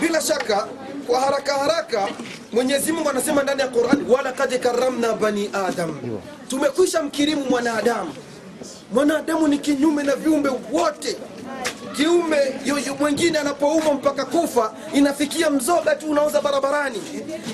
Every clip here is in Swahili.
bila shaka kwa haraka haraka mwenyezi mungu anasema ndani ya qurani walakad karamna bani adam. Tumekwisha mkirimu mwanadamu. Mwanadamu ni kinyume na viumbe wote kiume yoyo mwingine anapoumwa mpaka kufa inafikia mzoga tu unaoza barabarani.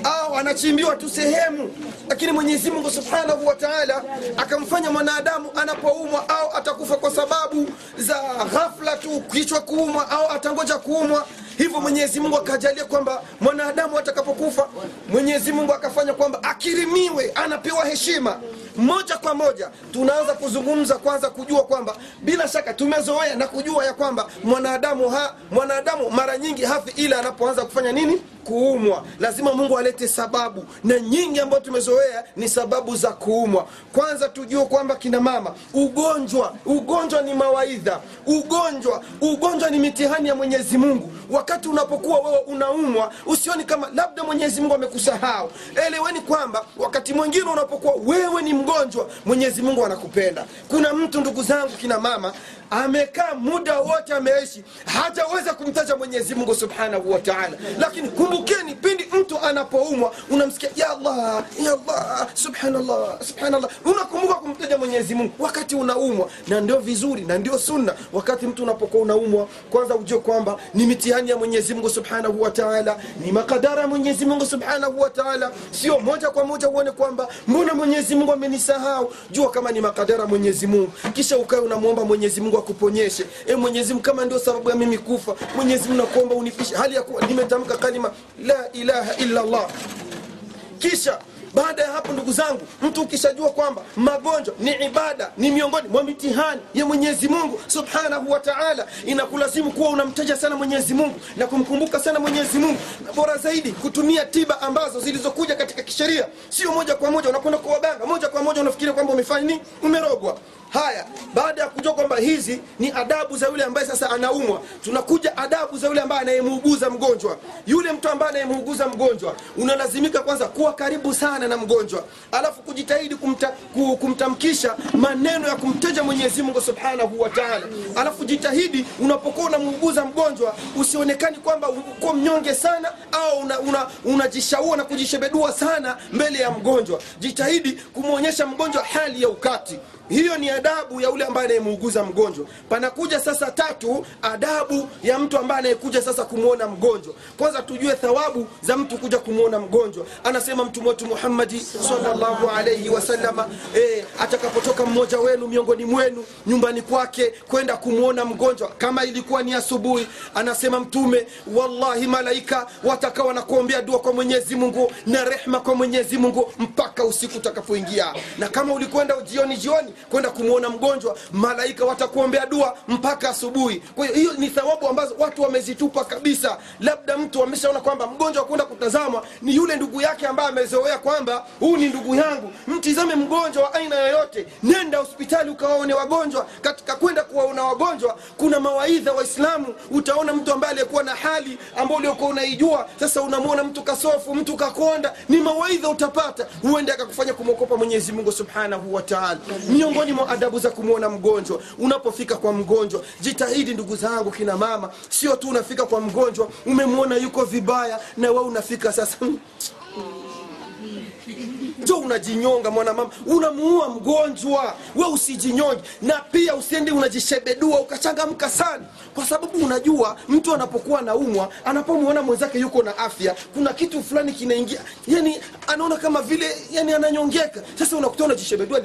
Au anachimbiwa tu sehemu lakini mwenyezi mungu subhanahu wa taala akamfanya mwanadamu anapoumwa au atakufa kwa sababu za ghafla tu kichwa kuumwa au atangoja kuumwa. Hivyo mwenyezi mungu akajalia kwamba mwanadamu atakapokufa mwenyezi mungu akafanya kwamba akirimiwe anapewa heshima moja kwa moja tunaanza kuzungumza kwanza kujua kwamba bila shaka tumezoea na kujua ya kwamba mwanadamu ha, mwanadamu mara nyingi hafi ila anapoanza kufanya nini kuumwa. Lazima mungu alete sababu. Na nyingi ambayo tumezoea ni sababu za kuumwa. Kwanza tujue kwamba kina mama ugonjwa ugonjwa ni mawaidha. Ugonjwa ugonjwa ni mitihani ya mwenyezi mungu. Wakati unapokuwa wewe unaumwa usioni kama labda mwenyezi mungu amekusahau. Eleweni kwamba wakati mwingine unapokuwa wewe ni mgonjwa mwenyezi mungu anakupenda. Kuna mtu ndugu zangu kina mama amekaa muda wote ameishi hajaweza kumtaja mwenyezi mungu subhanahu wa taala. Lakini kumbukeni pindi mtu anapoumwa unamsikia ya allah ya allah subhanallah subhanallah. Unakumbuka kumtaja mwenyezi mungu wakati unaumwa? Na ndio vizuri na ndio sunna. Wakati mtu unapokuwa unaumwa kwanza ujue kwamba ni mitihani ya mwenyezi mungu subhanahu wa taala ni makadara ya mwenyezi mungu subhanahu wa taala. Sio moja kwa moja uone kwamba mbona mwenyezi mungu amenisahau. Jua kama ni makadara mwenyezi mungu. Kisha ukae unamwomba mwenyezi mungu akuponyeshe e mwenyezi mungu kama ndio sababu ya mimi kufa mwenyezi mungu nakuomba unifishe hali ya kuwa nimetamka kalima la ilaha illa allah. Kisha baada ya hapo ndugu zangu mtu ukishajua kwamba magonjwa ni ibada ni miongoni mwa mitihani ya mwenyezi mungu subhanahu wa inakulazimu kuwa unamtaja sana mwenyezi mungu na kumkumbuka sana mwenyezi mungu. Na bora zaidi kutumia tiba ambazo zilizokuja katika kisheria. Sio moja kwa moja unakwenda kwa moja kwa moja unafikiria kwamba umefanya nini? Umerogwa. Haya baada ya kujua kwamba hizi ni adabu za yule ambaye sasa anaumwa tunakuja adabu za yule ambaye anayemuuguza mgonjwa. Yule mtu ambaye anayemuuguza mgonjwa unalazimika kwanza kuwa karibu sana na mgonjwa alafu kujitahidi kumta, kumtamkisha maneno ya kumteja mwenyezi mungu subhanahu wa taala. Alafu jitahidi unapokuwa unamuuguza mgonjwa usionekani kwamba uko mnyonge sana au unajishaua una, unajishaua na kujishebedua sana mbele ya mgonjwa. Jitahidi kumwonyesha mgonjwa hali ya ukati. Hiyo ni adabu ya yule ambaye anayemuuguza mgonjwa. Panakuja sasa tatu adabu ya mtu ambaye anayekuja sasa kumwona mgonjwa. Kwanza tujue thawabu za mtu kuja kumwona mgonjwa. Anasema mtume wetu muhammadi salllahu alaihi wasalama e, atakapotoka mmoja wenu miongoni mwenu nyumbani kwake kwenda kumwona mgonjwa. Kama ilikuwa ni asubuhi anasema mtume wallahi malaika watakawa na kuombea dua kwa mwenyezi mungu na rehma kwa mwenyezi mungu mpaka usiku utakapoingia. Na kama ulikwenda jioni jioni kwenda kumwona mgonjwa malaika watakuombea dua mpaka asubuhi. Kwa hiyo hiyo ni thawabu ambazo watu wamezitupa kabisa. Labda mtu ameshaona kwamba mgonjwa wa kwenda kutazamwa ni yule ndugu yake ambaye amezoea kwamba huu ni ndugu yangu mtizame mgonjwa wa aina yoyote nenda hospitali ukawaone wagonjwa. Katika kwenda kuwaona wagonjwa kuna mawaidha waislamu utaona mtu ambaye aliyekuwa na hali ambayo uliokuwa unaijua. Sasa unamwona mtu kasofu mtu kakonda ni mawaidha utapata. Huende akakufanya kumwokopa mwenyezi mungu subhanahu wa miongoni mwa adabu za kumwona mgonjwa unapofika kwa mgonjwa jitahidi ndugu zangu kina mama sio tu unafika kwa mgonjwa umemwona yuko vibaya na we unafika sasa jo unajinyonga mwanamama. Unamuua mgonjwa. We usijinyonge. Na pia usiende unajishebedua ukachangamka sana. Kwa sababu unajua mtu anapokuwa anaumwa anapomwona mwenzake yuko na afya kuna kitu fulani kinaingia. Yani anaona kama vile yani ananyongeka. Sasa unakuta unajishebedua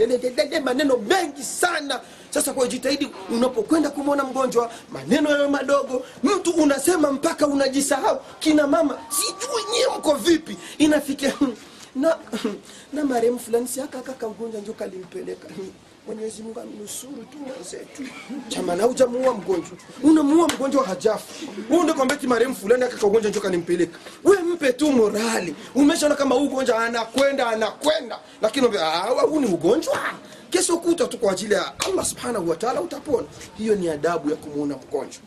maneno mengi sana. Sasa kwa jitahidi unapokwenda kumwona mgonjwa maneno yayo madogo. Mtu unasema mpaka unajisahau. Kina mama sijui nyie mko vipi. Inafikia na na marehemu fulani si aka kagonjwa ndio kalimpeleka. Mwenyezi mungu amnusuru tu mwenzetu jamani haujamuua mgonjwa. Unamuua mgonjwa hajafu huu ndio kwambia marehemu fulani aka kagonjwa ndio kalimpeleka. We mpe tu morali. Umeshaona kama huu ugonjwa anakwenda anakwenda. Lakini "Ah, huu ni ugonjwa kesho kuta tu kwa ajili ya allah subhanahu wataala utapona. Hiyo ni adabu ya kumuona mgonjwa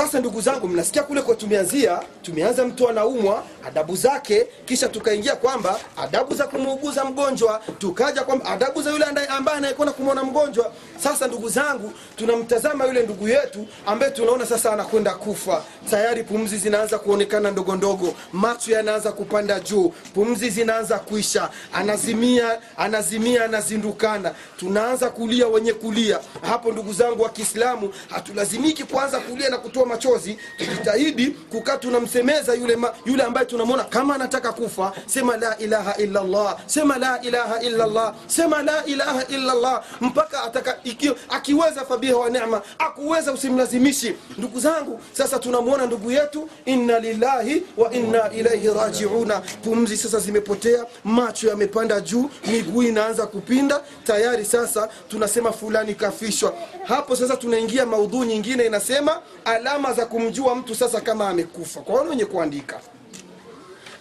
sasa ndugu zangu mnasikia kule kwa tumeanzia tumeanza mtu anaumwa adabu zake kisha tukaingia kwamba adabu za kumuuguza mgonjwa tukaja kwamba adabu za yule ambaye anayekwenda kumwona mgonjwa. Sasa ndugu zangu tunamtazama yule ndugu yetu ambaye tunaona sasa anakwenda kufa. Tayari pumzi zinaanza kuonekana ndogo ndogo macho yanaanza kupanda juu pumzi zinaanza kuisha anazimia anazimia anazindukana. Tunaanza kulia wenye kulia. Hapo ndugu zangu wa kiislamu hatulazimiki kuanza kulia na kutoa machozi tujitahidi kukaa tunamsemeza yule, yule ambaye tunamwona. Kama anataka kufa sema la ilaha illa sema la ilaha illa sema la ilaha illa mpaka ataka, iki, akiweza fabiha wa neema akuweza usimlazimishi ndugu zangu sasa tunamwona ndugu yetu inna lillahi wa inna ilaihi rajiuna. Pumzi sasa zimepotea macho yamepanda juu miguu inaanza kupinda. Tayari sasa tunasema fulani kafishwa. Hapo sasa tunaingia maudhuu nyingine inasema alama za kumjua mtu sasa kama amekufa. Kwa wale wenye kuandika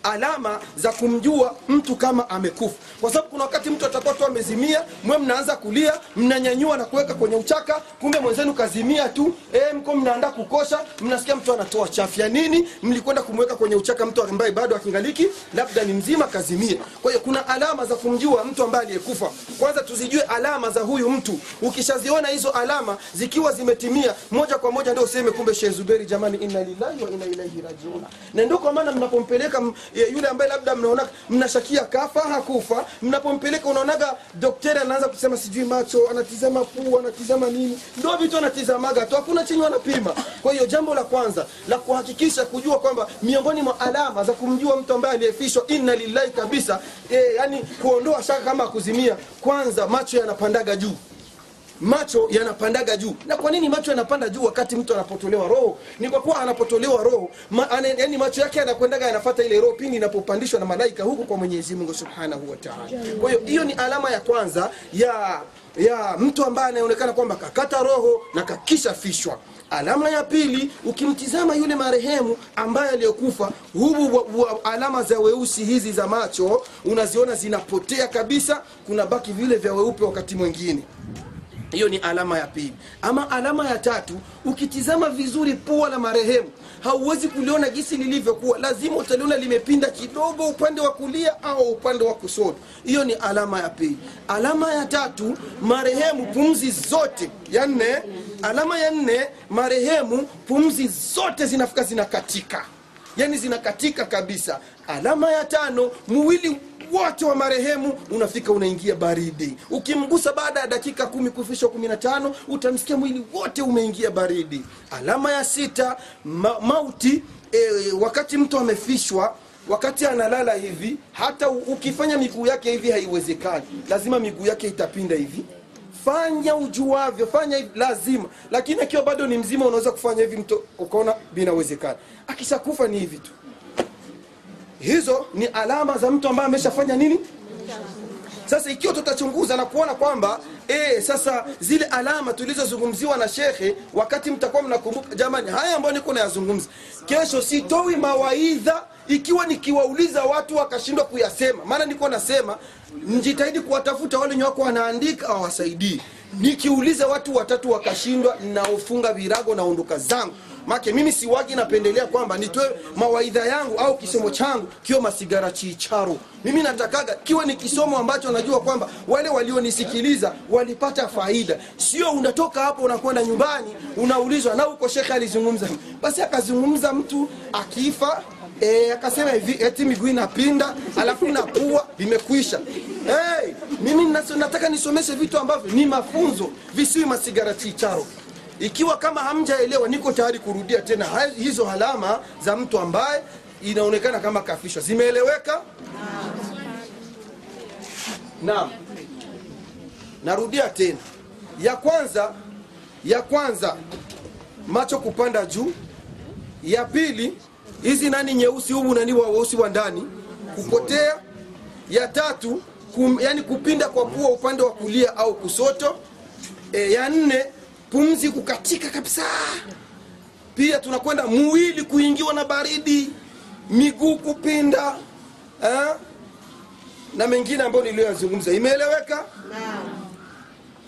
alama za kumjua mtu kama amekufa. Kwa sababu kuna wakati mtu atakuwa tu amezimia mwe mnaanza kulia mnanyanyua na kuweka kwenye uchaka kumbe mwenzenu kazimia tu. E, mko mnaandaa kukosha mnasikia mtu anatoa chafya nini? Mlikwenda kumweka kwenye uchaka mtu ambaye bado akingaliki labda ni mzima kazimia kwa hiyo kuna alama za kumjua mtu ambaye aliyekufa. Kwanza tuzijue alama za huyu mtu. Ukishaziona hizo alama zikiwa zimetimia moja kwa moja ndio useme kumbe Sheikh Zuberi jamani inna lillahi wa inna ilaihi rajiun. Na ndio kwa maana mnapompeleka yule ambaye labda mnaona mnashakia kafa hakufa. Mnapompeleka unaonaga daktari anaanza kusema sijui macho anatizama pua anatizama nini. Ndio vitu anatizamaga tu hakuna chenye wanapima. Kwa hiyo jambo la kwanza la kuhakikisha kujua kwamba miongoni mwa alama za kumjua mtu ambaye aliyefishwa inna lillahi kabisa e, yani kuondoa shaka kama kuzimia kwanza macho yanapandaga juu macho yanapandaga juu. Na kwa nini macho yanapanda juu wakati mtu anapotolewa roho? Ni kwa kuwa anapotolewa roho ma, ane, yani macho yake yanakwendaga yanafata ile roho pindi inapopandishwa na malaika huku kwa mwenyezi mungu subhanahu wa kwa hiyo hiyo ni alama ya kwanza ya ya mtu ambaye anaonekana kwamba kakata roho na kakishafishwa. alama ya pili ukimtizama yule marehemu ambaye aliyokufa hubu alama za weusi hizi za macho unaziona zinapotea kabisa kuna baki vile vya weupe wakati mwingine hiyo ni alama ya pili. Ama alama ya tatu ukitizama vizuri pua la marehemu hauwezi kuliona jinsi lilivyokuwa. Lazima utaliona limepinda kidogo upande wa kulia au upande wa kushoto. Hiyo ni alama ya pili. Alama ya tatu marehemu pumzi zote. Ya nne alama ya nne marehemu pumzi zote zinafika zinakatika. Yani zinakatika kabisa. Alama ya tano mwili wote wa marehemu unafika unaingia baridi. Ukimgusa baada ya dakika kumi kufisha kumi na tano utamsikia mwili wote umeingia baridi. Alama ya sita ma, mauti e, wakati mtu amefishwa wakati analala hivi hata ukifanya miguu yake hivi haiwezekani. Lazima miguu yake itapinda hivi. Fanya ujuavyo fanya hivi lazima. Lakini akiwa bado ni mzima unaweza kufanya hivi mtu ukaona binawezekana akishakufa ni hivi tu hizo ni alama za mtu ambaye ameshafanya nini? Sasa ikiwa tutachunguza na kuona kwamba e, sasa zile alama tulizozungumziwa na shekhe wakati mtakuwa mnakumbuka jamani haya ambayo niko nayazungumza kesho sitoi mawaidha ikiwa nikiwauliza watu wakashindwa kuyasema. Maana niko nasema njitahidi kuwatafuta wale wenye wako wanaandika awasaidii nikiuliza watu watatu wakashindwa naofunga virago naondoka zangu make mimi siwagi napendelea kwamba nitoe mawaidha yangu au kisomo changu kio masigara chicharo mimi natakaga kiwe ni kisomo ambacho najua kwamba wale walionisikiliza walipata faida. Sio unatoka hapo unakwenda nyumbani unaulizwa na huko shekhe alizungumza basi akazungumza mtu akifa E, akasema hivi eti miguu inapinda alafu na pua vimekwisha hey, mimi nataka nisomeshe vitu ambavyo ni mafunzo visiwi masigara chicharo ikiwa kama hamjaelewa niko tayari kurudia tena. Hizo alama za mtu ambaye inaonekana kama kafishwa zimeeleweka? Naam. Narudia tena. Ya kwanza ya kwanza macho kupanda juu. Ya pili hizi nani nyeusi humu nani weusi wa ndani kupotea. Ya tatu kum, yani kupinda kwa pua upande wa kulia au kusoto e, ya nne pumzi kukatika kabisa. Pia tunakwenda mwili kuingiwa na baridi miguu kupinda eh? na mengine ambayo niliyoyazungumza. Imeeleweka?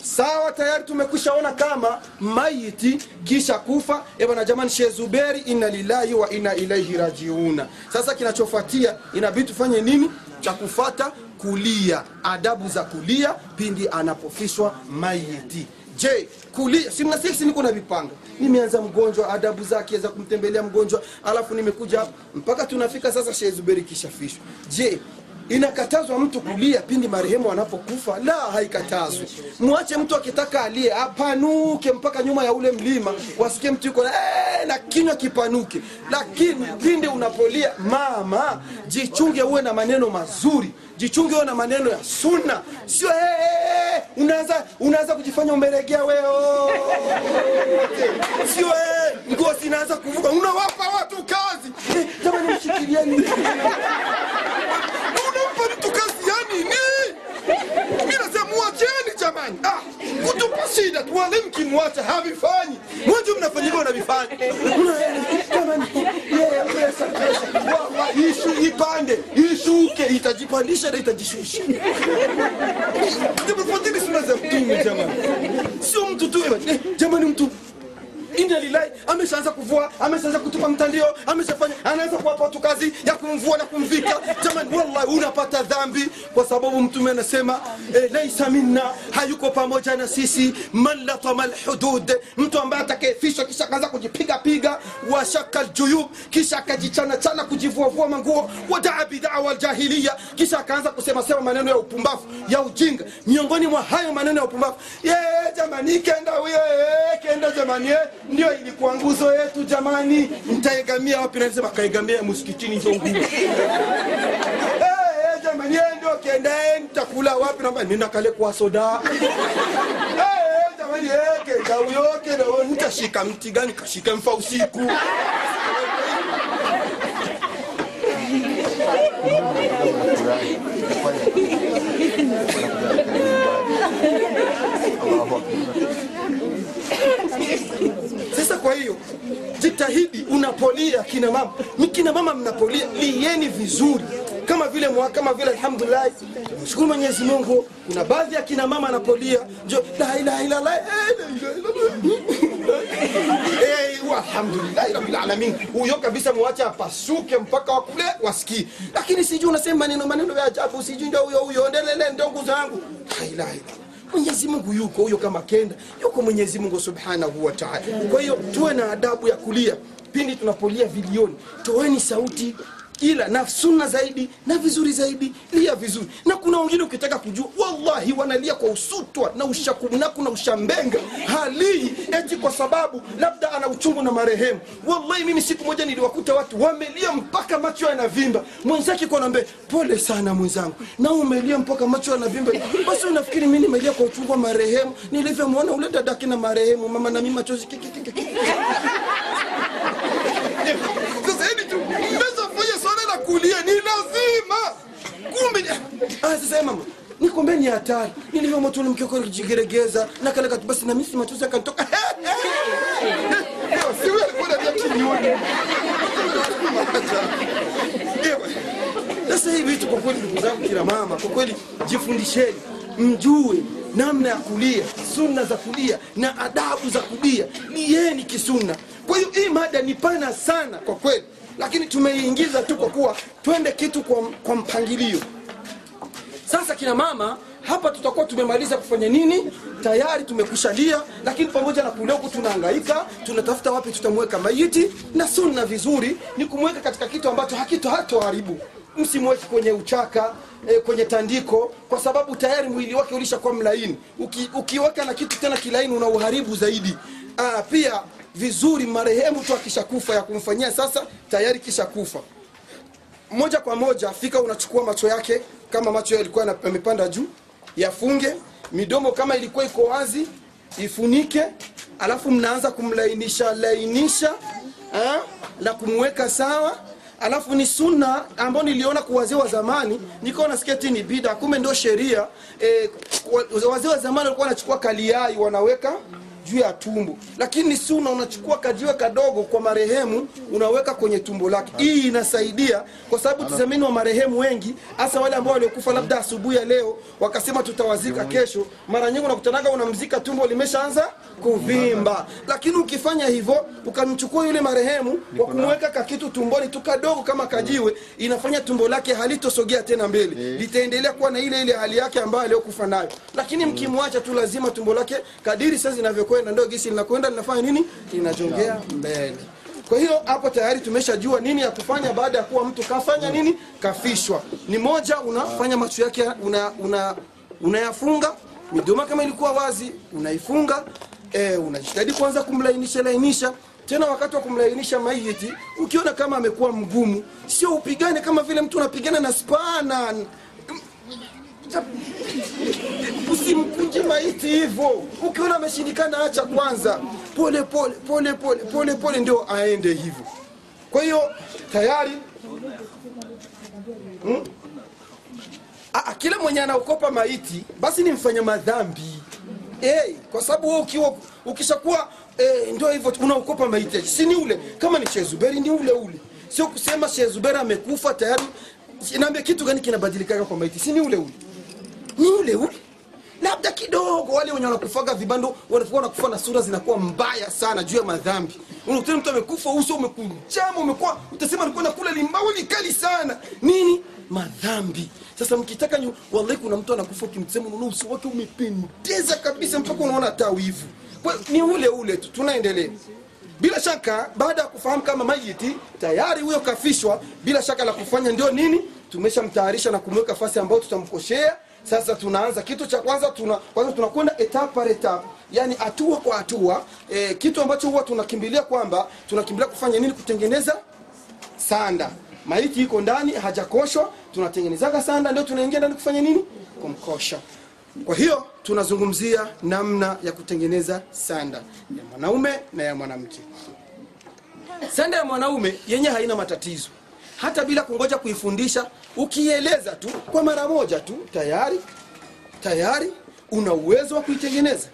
Sawa tayari tumekwishaona kama maiti kisha kufa. Bwana jamani shehe zuberi inna lillahi wa inna ilaihi rajiuna sasa kinachofuatia inabidi tufanye nini? Cha kufata kulia. Adabu za kulia pindi anapofishwa maiti je kulia simna sisi niko na vipanga. Nimeanza mgonjwa adabu zake za kumtembelea mgonjwa alafu nimekuja mpaka tunafika sasa zuberi kishafishwa je inakatazwa mtu kulia pindi marehemu anapokufa? La haikatazwi. Mwache mtu akitaka alie. Apanuke mpaka nyuma ya ule mlima. Wasikie mtu yuko ee, na kinywa kipanuke. Lakini pindi unapolia mama jichunge uwe na maneno mazuri. Jichunge uwe na maneno ya sunna. Sio ee, eh, eh," unaanza unaanza kujifanya umeregea weo sio ee, nguo zinaanza kuvuka. Unawapa watu kazi. Jamani mshikilieni unampa mtu kazi ya nini? Mimi nasema mwacheni jamani, ah, kutupa shida tu, wale mkimwacha havifanyi, mwanzo mnafanyika na vifanyi. Jamani, yeye pesa pesa, Wa- wa- ishu ipande ishuke, itajipandisha na itajishusha. Tumefuatilia suna za mtume jamani, sio mtu tu eh, jamani, mtu inna lillahi ameshaanza kuvua ameshaanza kutupa mtandio ameshafanya anaweza kuwapa watu kazi ya kumvua na kumvika. Jamani wallahi unapata dhambi kwa sababu mtume anasema eh, laisa minna hayuko pamoja na sisi. Man latama alhudud, mtu ambaye atakayefishwa kisha akaanza kujipiga piga washaka ljuyub kisha akajichana chana kujivuavua manguo wadaa bidawa ljahiliya kisha akaanza kusema sema maneno ya upumbavu ya ujinga. Miongoni mwa hayo maneno ya upumbavu ye jamani kenda huyo eh, kenda jamani eh, ndio ilikuwa nguzo yetu jamani. Mtaegamia wapi? Nasema kaegamia msikitini hizo nguzo. Eh, eh, jamani eh, ndio kenda eh, nitakula wapi? Namba nina kale kwa soda. Jamani kenda huyo nitashika mti gani? Kashika mfa usiku Sasa kwa hiyo jitahidi unapolia kina mama, kina mama mnapolia lieni vizuri kama vile mwa, kama vile alhamdulillah, shukuru Mwenyezi Mungu. Kuna baadhi ya kina mama anapolia njo la ilaha illa Allah, eh. Eh, alhamdulillah rabbil alamin, huyo kabisa muache apasuke mpaka wakule wasikie, lakini sijui unasema maneno maneno ya ajabu, sijui ndio huyo huyo, ndelele ndio nguzo la ilaha illa. Mwenyezi Mungu yuko huyo, kama kenda yuko Mwenyezi Mungu subhanahu wa ta'ala. Kwa hiyo tuwe na adabu ya kulia pindi tunapolia vilioni, toeni sauti ila na sunna zaidi na vizuri zaidi, lia vizuri. Na kuna wengine ukitaka kujua, wallahi wanalia kwa usutwa na ushakunaku na ushambenga, halii eti kwa sababu labda ana uchungu na marehemu. Wallahi mimi siku moja niliwakuta watu wamelia mpaka macho yanavimba, mwenzake kwa nambe, pole sana mwenzangu, na umelia mpaka macho yanavimba. Basi unafikiri mimi nimelia kwa uchungu wa marehemu? Nilivyomwona ule dadake na marehemu mama, na mimi machozi kulia, ni lazima kumbe. Ah, sasa mama nikombe ni hatari. Nilivyomwona tu na kale katu, basi na mimi machozi yakanitoka. Kinywani. Sasa hivi vitu kwa kweli, ndugu zangu kina mama, kwa kweli jifundisheni, mjue namna ya kulia, sunna za kulia na adabu za kulia, lieni kisunna. Kwa hiyo hii mada ni pana sana kwa kweli, lakini tumeiingiza tu kwa kuwa twende kitu kwa, kwa mpangilio. Sasa kina mama, hapa tutakuwa tumemaliza kufanya nini? Tayari tumekushalia, lakini pamoja na kule huku tunahangaika, tunatafuta wapi tutamweka maiti, na sunna vizuri ni kumweka katika kitu ambacho hakito hatoharibu. Msimweke kwenye uchaka e, kwenye tandiko, kwa sababu tayari mwili wake ulishakuwa mlaini. Uki, na kitu tena kilaini unauharibu zaidi. Aa, pia vizuri marehemu tu akishakufa ya kumfanyia sasa tayari kisha kufa. Moja kwa moja fika unachukua macho yake kama macho yalikuwa yamepanda juu yafunge. Midomo kama ilikuwa iko wazi ifunike. Alafu mnaanza kumlainisha lainisha na kumweka sawa. Alafu ni sunna ambayo niliona kwa wazee wa zamani. Nikaona sketi ni bida kumbe ndio sheria. Eh, wazee wa zamani walikuwa wanachukua kaliai wanaweka juu ya tumbo. Lakini si una unachukua kajiwe kadogo kwa marehemu unaweka kwenye tumbo lake. Hii inasaidia kwa sababu tizamini wa marehemu wengi hasa wale ambao waliokufa labda asubuhi ya leo wakasema tutawazika kesho. Mara nyingi unakutanaga unamzika tumbo limeshaanza kuvimba. Lakini ukifanya hivyo ukamchukua yule marehemu kwa kumweka kakitu tumboni tu kadogo kama kajiwe inafanya tumbo lake halitosogea tena mbele. Litaendelea kuwa na ile ile hali yake ambayo aliyokufa nayo. Lakini mkimwacha tu lazima tumbo lake kadiri sasa zinavyokwenda ndio gisi linakwenda linafanya nini? Linajongea mbele. Kwa hiyo hapo tayari tumeshajua nini ya kufanya baada ya kuwa mtu kafanya nini? Kafishwa. Ni moja unafanya macho yake una, una, unayafunga. Midomo kama ilikuwa wazi unaifunga. E, unajitahidi kwanza kumlainisha lainisha. Tena wakati wa kumlainisha maiti ukiona kama amekuwa mgumu sio upigane kama vile mtu unapigana na spana usimkunje maiti hivyo. Ukiona ameshindikana acha kwanza. Pole pole pole pole pole pole ndio aende hivyo. Kwa hiyo tayari hmm? Aa, kila mwenye anaokopa maiti basi ni mfanya madhambi. Hey, kwa sababu wewe ukiwa ukishakuwa eh, ndio hivyo unaokopa maiti. Si ni ule kama ni Shezuberi ni ule ule. Sio kusema Shezuberi amekufa tayari. Naambia kitu gani kinabadilikaga kwa maiti? Si ni ule ule ni ule ule? Labda kidogo wale wenye wanakufaga vibando wanakufa na sura zinakuwa mbaya sana juu ya madhambi. Unakuta mtu amekufa uso umekunjama umekuwa utasema alikuwa nakula limbawe likali sana. Nini? Madhambi. Sasa mkitaka nyu, wallahi kuna mtu anakufa ukimsema unaona uso wake umependeza kabisa mpaka unaona hata wivu. Ni ule ule tu tunaendelea. Bila shaka baada ya kufahamu kama mayiti tayari huyo kafishwa. Bila shaka la kufanya ndio nini? Tumeshamtayarisha na kumweka fasi ambayo tutamkoshea sasa tunaanza kitu cha kwanza tuna kwanza tunakwenda etape yani hatua kwa hatua e, kitu ambacho huwa tunakimbilia kwamba tunakimbilia kufanya nini? Kutengeneza sanda. Maiti iko ndani hajakoshwa tunatengenezaga sanda ndio tunaingia ndani kufanya nini? Kumkosha. Kwa hiyo tunazungumzia namna ya kutengeneza sanda. Ya mwanaume na ya mwanamke. Sanda ya mwanaume yenye haina matatizo. Hata bila kungoja kuifundisha ukieleza tu kwa mara moja tu tayari tayari una uwezo wa kuitengeneza.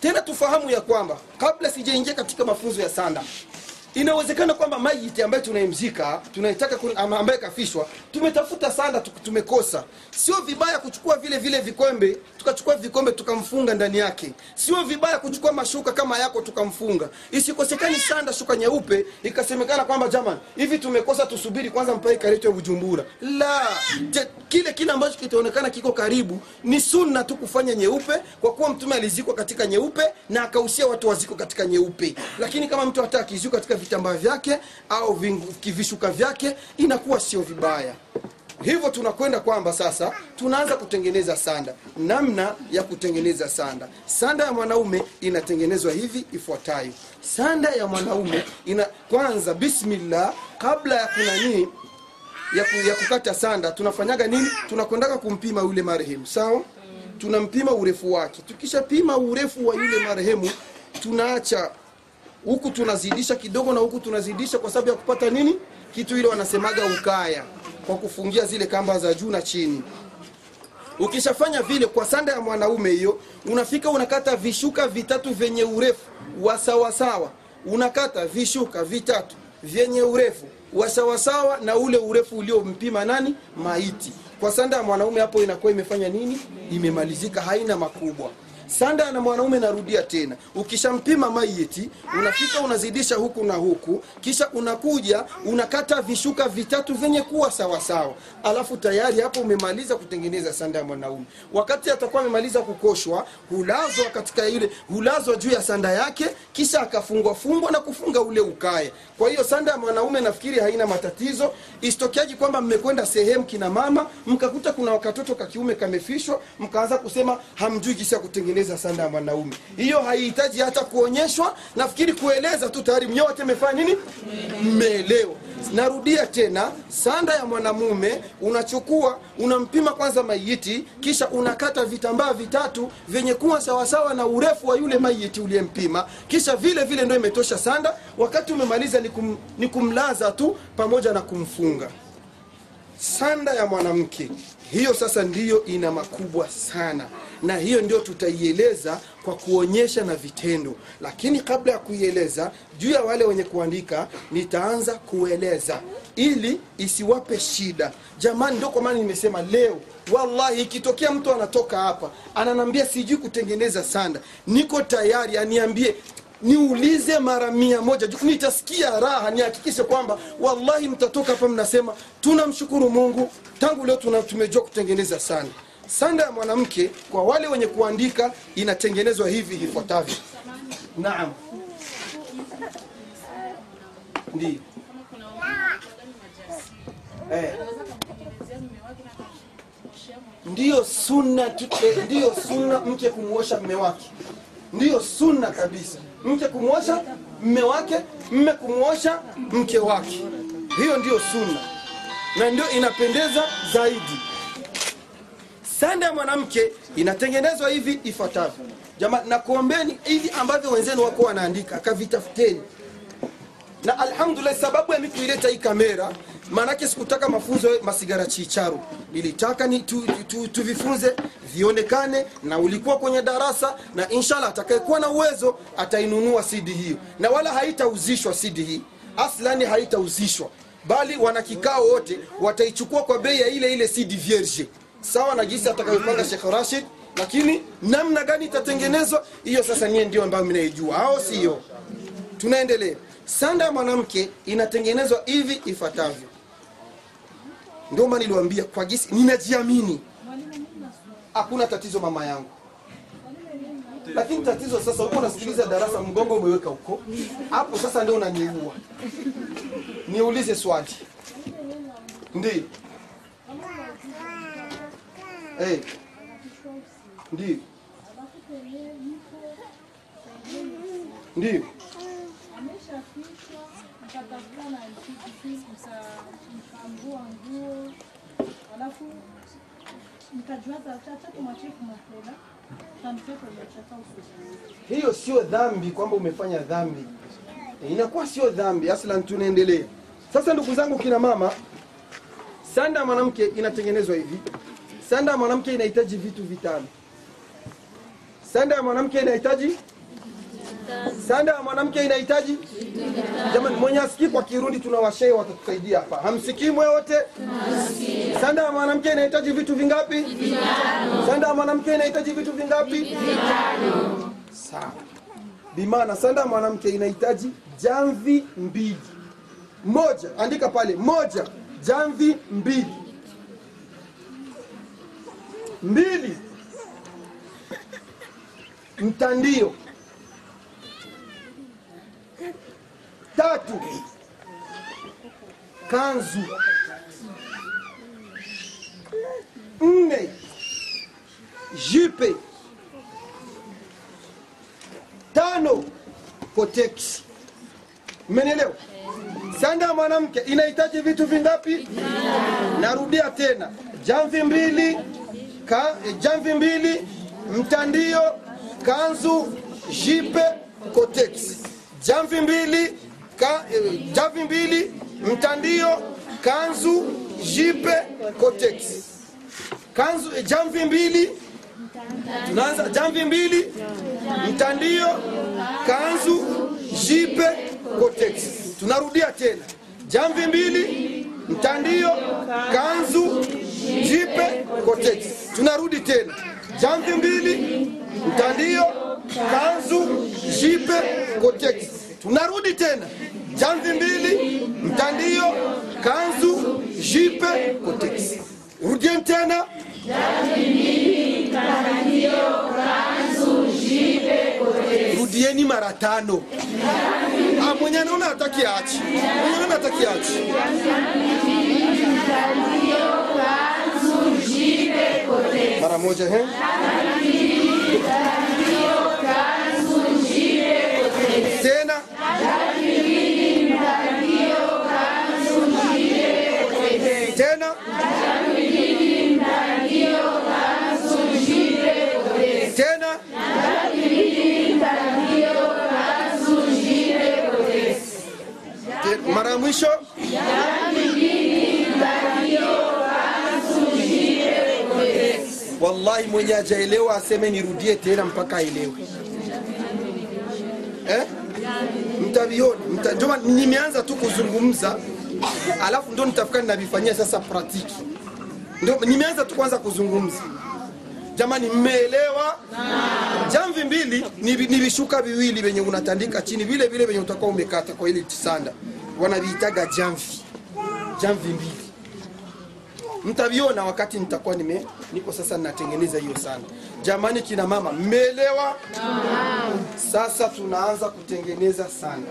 Tena tufahamu ya kwamba kabla sijaingia katika mafunzo ya sanda inawezekana kwamba maiti ambaye tunaimzika tunaitaka ambaye kafishwa tumetafuta sana tumekosa. Sio vibaya kuchukua vile vile vikombe tukachukua vikombe tukamfunga ndani yake. Sio vibaya kuchukua mashuka kama yako tukamfunga. Isikosekani sanda shuka nyeupe ikasemekana kwamba jamani hivi tumekosa tusubiri kwanza mpaka ikaletwe bujumbura. La je, kile kile ambacho kitaonekana kiko karibu ni sunna tu kufanya nyeupe kwa kuwa mtume alizikwa katika nyeupe na akahusia watu waziko katika nyeupe. Lakini kama mtu hata akizikwa katika vitambaa vyake au vishuka vyake inakuwa sio vibaya. Hivyo tunakwenda kwamba sasa tunaanza kutengeneza sanda. Namna ya kutengeneza sanda. Sanda ya mwanaume inatengenezwa hivi ifuatayo. Sanda ya mwanaume ina kwanza bismillah kabla ya kunanii ya, ku, ya kukata sanda tunafanyaga nini? Tunakwendaga kumpima yule marehemu. Sawa? Tunampima urefu wake. Tukishapima urefu wa yule marehemu tunaacha huku tunazidisha kidogo na huku tunazidisha kwa sababu ya kupata nini? Kitu ile wanasemaga ukaya kwa kufungia zile kamba za juu na chini. Ukishafanya vile kwa sanda ya mwanaume hiyo unafika unakata vishuka vitatu vyenye urefu wa sawasawa. Unakata vishuka vitatu vyenye urefu wa sawasawa na ule urefu uliompima nani? Maiti. Kwa sanda ya mwanaume hapo inakuwa imefanya nini? Imemalizika haina makubwa sanda na mwanaume narudia tena. Ukishampima maiti unafika unazidisha huku na huku kisha unakuja unakata vishuka vitatu vyenye kuwa sawasawa alafu tayari hapo umemaliza kutengeneza sanda ya mwanaume. Wakati atakuwa amemaliza kukoshwa hulazwa katika ile hulazwa juu ya sanda yake kisha akafungwa fungwa na kufunga ule ukaya kwa hiyo sanda ya mwanaume nafikiri haina matatizo. Isitokeaji kwamba mmekwenda sehemu kina mama mkakuta kuna wakatoto kakiume kamefishwa mkaanza kusema hamjui kisi ya kutengeneza sanda ya mwanaume hiyo haihitaji hata kuonyeshwa. Nafikiri kueleza tu tayari mnyote mmefanya nini? Mmeelewa. Narudia tena sanda ya mwanamume unachukua unampima kwanza maiti kisha unakata vitambaa vitatu vyenye kuwa sawasawa na urefu wa yule maiti uliyempima. Kisha vile vile ndo imetosha sanda. Wakati umemaliza ni, kum, ni kumlaza tu pamoja na kumfunga. Sanda ya mwanamke hiyo sasa ndiyo ina makubwa sana. Na hiyo ndio tutaieleza kwa kuonyesha na vitendo. Lakini kabla ya kuieleza juu ya wale wenye kuandika nitaanza kueleza. Ili isiwape shida. Jamani ndio kwa maana nimesema leo wallahi ikitokea mtu anatoka hapa ananambia sijui kutengeneza sanda. Niko tayari aniambie niulize mara mia moja. Nitasikia raha nihakikishe kwamba wallahi mtatoka hapa mnasema tunamshukuru mungu tangu leo tumejua kutengeneza sanda sanda ya mwanamke kwa wale wenye kuandika inatengenezwa hivi ifuatavyo. Naam. Ndio eh. ndiyo sunna eh, ndiyo sunna mke kumuosha mume wake. Ndiyo sunna kabisa mke kumwosha mme wake mme kumwosha mke wake. Hiyo ndiyo sunna na ndio inapendeza zaidi. Sanda ya mwanamke inatengenezwa hivi ifuatavyo. Jamaa, nakuombeni hivi ambavyo wenzenu wako wanaandika kavitafuteni. Na alhamdulillah sababu ya mikuileta hii kamera maanake sikutaka mafunzo masigara chicharu nilitaka ni tu, tu, tu, vionekane na ulikuwa kwenye darasa na inshallah atakayekuwa na uwezo atainunua cd hiyo. Na wala haitauzishwa cd hii. Aslani haitauzishwa. Bali wanakikao wote wataichukua kwa bei ya ile ile cd vierge. Sawa na jinsi atakayopanga shekh rashid lakini namna gani itatengenezwa hiyo sasa niye ndio ambayo mnaijua au siyo tunaendelea. Sanda ya mwanamke inatengenezwa hivi ifuatavyo ndio maana niliwaambia kwa gisi ninajiamini. Hakuna tatizo mama yangu. Lakini tatizo sasa uko unasikiliza darasa mgongo umeweka huko. Hapo sasa ndio unaniua. Niulize swali. Ndio hey. ndio ndio mkatafuta nguo. Alafu nikajuaza tatu machefu usuku hiyo sio dhambi kwamba umefanya dhambi. Inakuwa sio dhambi. Aslan tunaendelea. Sasa ndugu zangu kina mama sanda ya mwanamke inatengenezwa hivi. Sanda ya mwanamke inahitaji vitu vitano. Sanda ya mwanamke inahitaji sanda ya mwanamke inahitaji? Jamani mwenye asikii kwa kirundi tuna washee watatusaidia hapa. Hamsikii mwe wote? Sanda ya mwanamke inahitaji vitu vingapi? Sanda ya mwanamke inahitaji vitu vingapi? Sawa. Bimana, sanda ya mwanamke inahitaji jamvi mbili. Moja andika pale. Moja jamvi mbili. Mbili. Mtandio tatu. Kanzu. Nne. Jipe. Tano. Koteksi mmenielewa sanda ya mwanamke inahitaji vitu vingapi? Narudia tena. Jamvi mbili ka, jamvi mbili mtandio kanzu jipe koteksi jamvi mbili ka, eh, jamvi mbili mtandio kanzu jipe koteksi kanzu eh, jamvi mbili. Tunaanza jamvi mbili mtandio kanzu jipe kotex. Tunarudia tena. Jamvi mbili mtandio kanzu jipe kotex. Tunarudi tena. Jamvi mbili mtandio kanzu jipe kotex. Tunarudi tena jamvi mbili mtandio kanzu jipe kotex rudieni tena. Rudieni mara tano. Ah, mwenye anaona hataki achi mwenye anaona hataki achi mara moja he? Tena mwisho. Wallahi mwenye ajaelewa aseme nirudie tena mpaka aelewe. Eh? mtaviona mta, njoma nimeanza tu kuzungumza alafu ndo nitafuka navifanyia sasa pratiki ndo nimeanza tu kwanza kuzungumza. Jamani mmeelewa? Jamvi mbili ni vishuka viwili venye unatandika chini vile vile venye utakuwa umekata kwa ile sanda wanaviitaga jamvi jamvi mbili mtaviona wakati nitakuwa nime niko sasa ninatengeneza hiyo sana. jamani kina mama mmeelewa sasa tunaanza kutengeneza sana?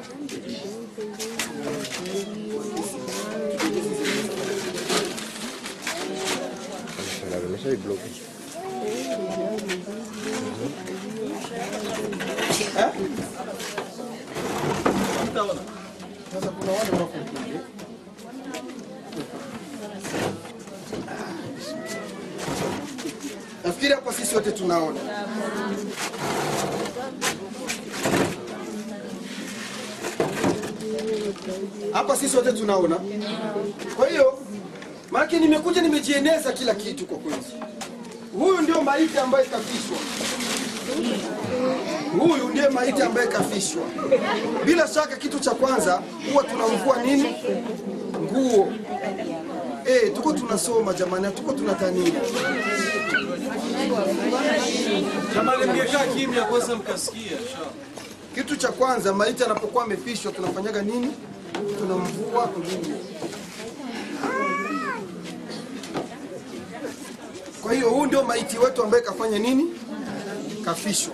Sasa kuna wale wako kule. Nafikiri hapa sisi wote tunaona. Hapa sisi wote tunaona. Kwa hiyo maana nimekuja nimejieneza kila kitu kwa kweli. Huyu ndio maiti ambaye kafishwa. Huyu ndiye maiti ambaye kafishwa. Bila shaka, kitu cha kwanza huwa tunamvua nini? Nguo. Eh, tuko tunasoma jamani, tuko tunatania. Jamani, mngekaa kimya kwanza mkasikia. Kitu cha kwanza, maiti anapokuwa amefishwa tunafanyaga nini? Tunamvua nguo. Kwa hiyo huu ndio maiti wetu ambaye kafanya nini? Kafishwa.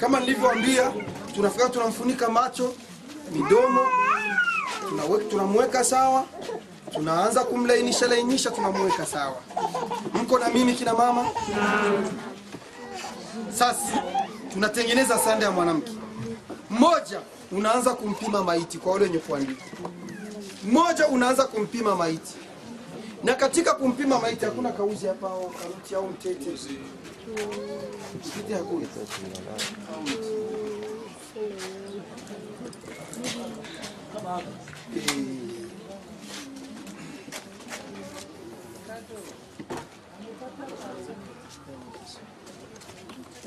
Kama nilivyoambia, tunafika tunamfunika macho, midomo, tunamweka sawa, tunaanza kumlainisha lainisha, tunamweka sawa. Mko na mimi kina mama? Sasa tunatengeneza sanda ya mwanamke mmoja, unaanza kumpima maiti kwa wale wenye kuandika. Mmoja unaanza kumpima maiti, na katika kumpima maiti hakuna kauzi hapa au karuti au mtete. Eh.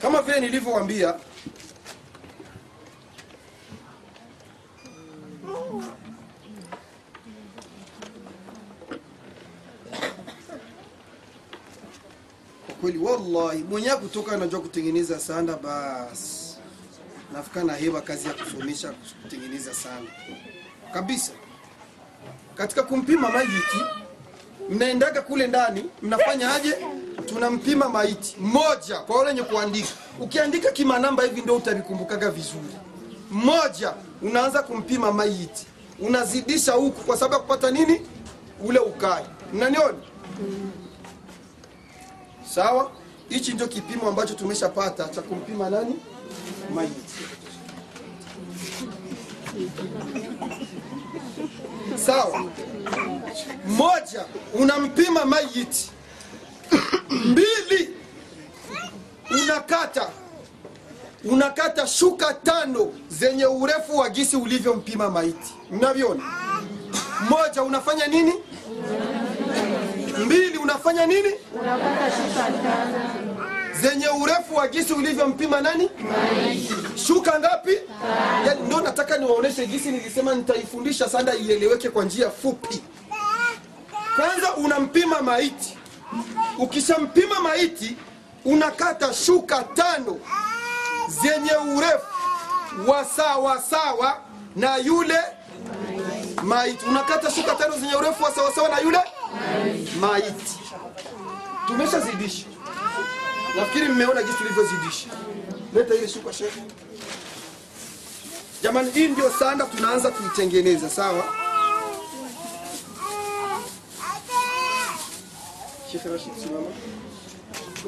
Kama vile nilivyowaambia kweli, wallahi mwenyewe kutoka anajua kutengeneza sanda, basi nafika na hewa kazi ya kusomesha kutengeneza sanda kabisa. Katika kumpima maiti, mnaendaga kule ndani, mnafanya aje? Tunampima maiti mmoja, kwa wale wenye kuandika. Ukiandika kimanamba hivi ndio utavikumbukaga vizuri. Mmoja unaanza kumpima maiti, unazidisha huku kwa sababu ya kupata nini? Ule ukali. Mnaniona? Sawa, hichi ndio kipimo ambacho tumeshapata cha kumpima nani? Maiti. Sawa, moja unampima maiti, mbili unakata unakata shuka tano zenye urefu wa gisi ulivyompima maiti. Mnaviona? Moja unafanya nini? Mbili unafanya nini? zenye urefu wa gisi ulivyompima nani? Shuka ngapi? Yani, ndo nataka niwaoneshe gisi nilisema nitaifundisha sanda ieleweke kwa njia fupi. Kwanza unampima maiti, ukishampima maiti unakata shuka tano zenye urefu wa sawa sawa na yule maiti. Unakata shuka tano zenye urefu wa sawa sawa na yule maiti. Tumeshazidisha. Nafikiri mmeona jinsi tulivyozidisha. Leta ile shuka shehe. Jamani, hii ndio sanda tunaanza kuitengeneza, sawa? Sheikh Rashid, simama. Si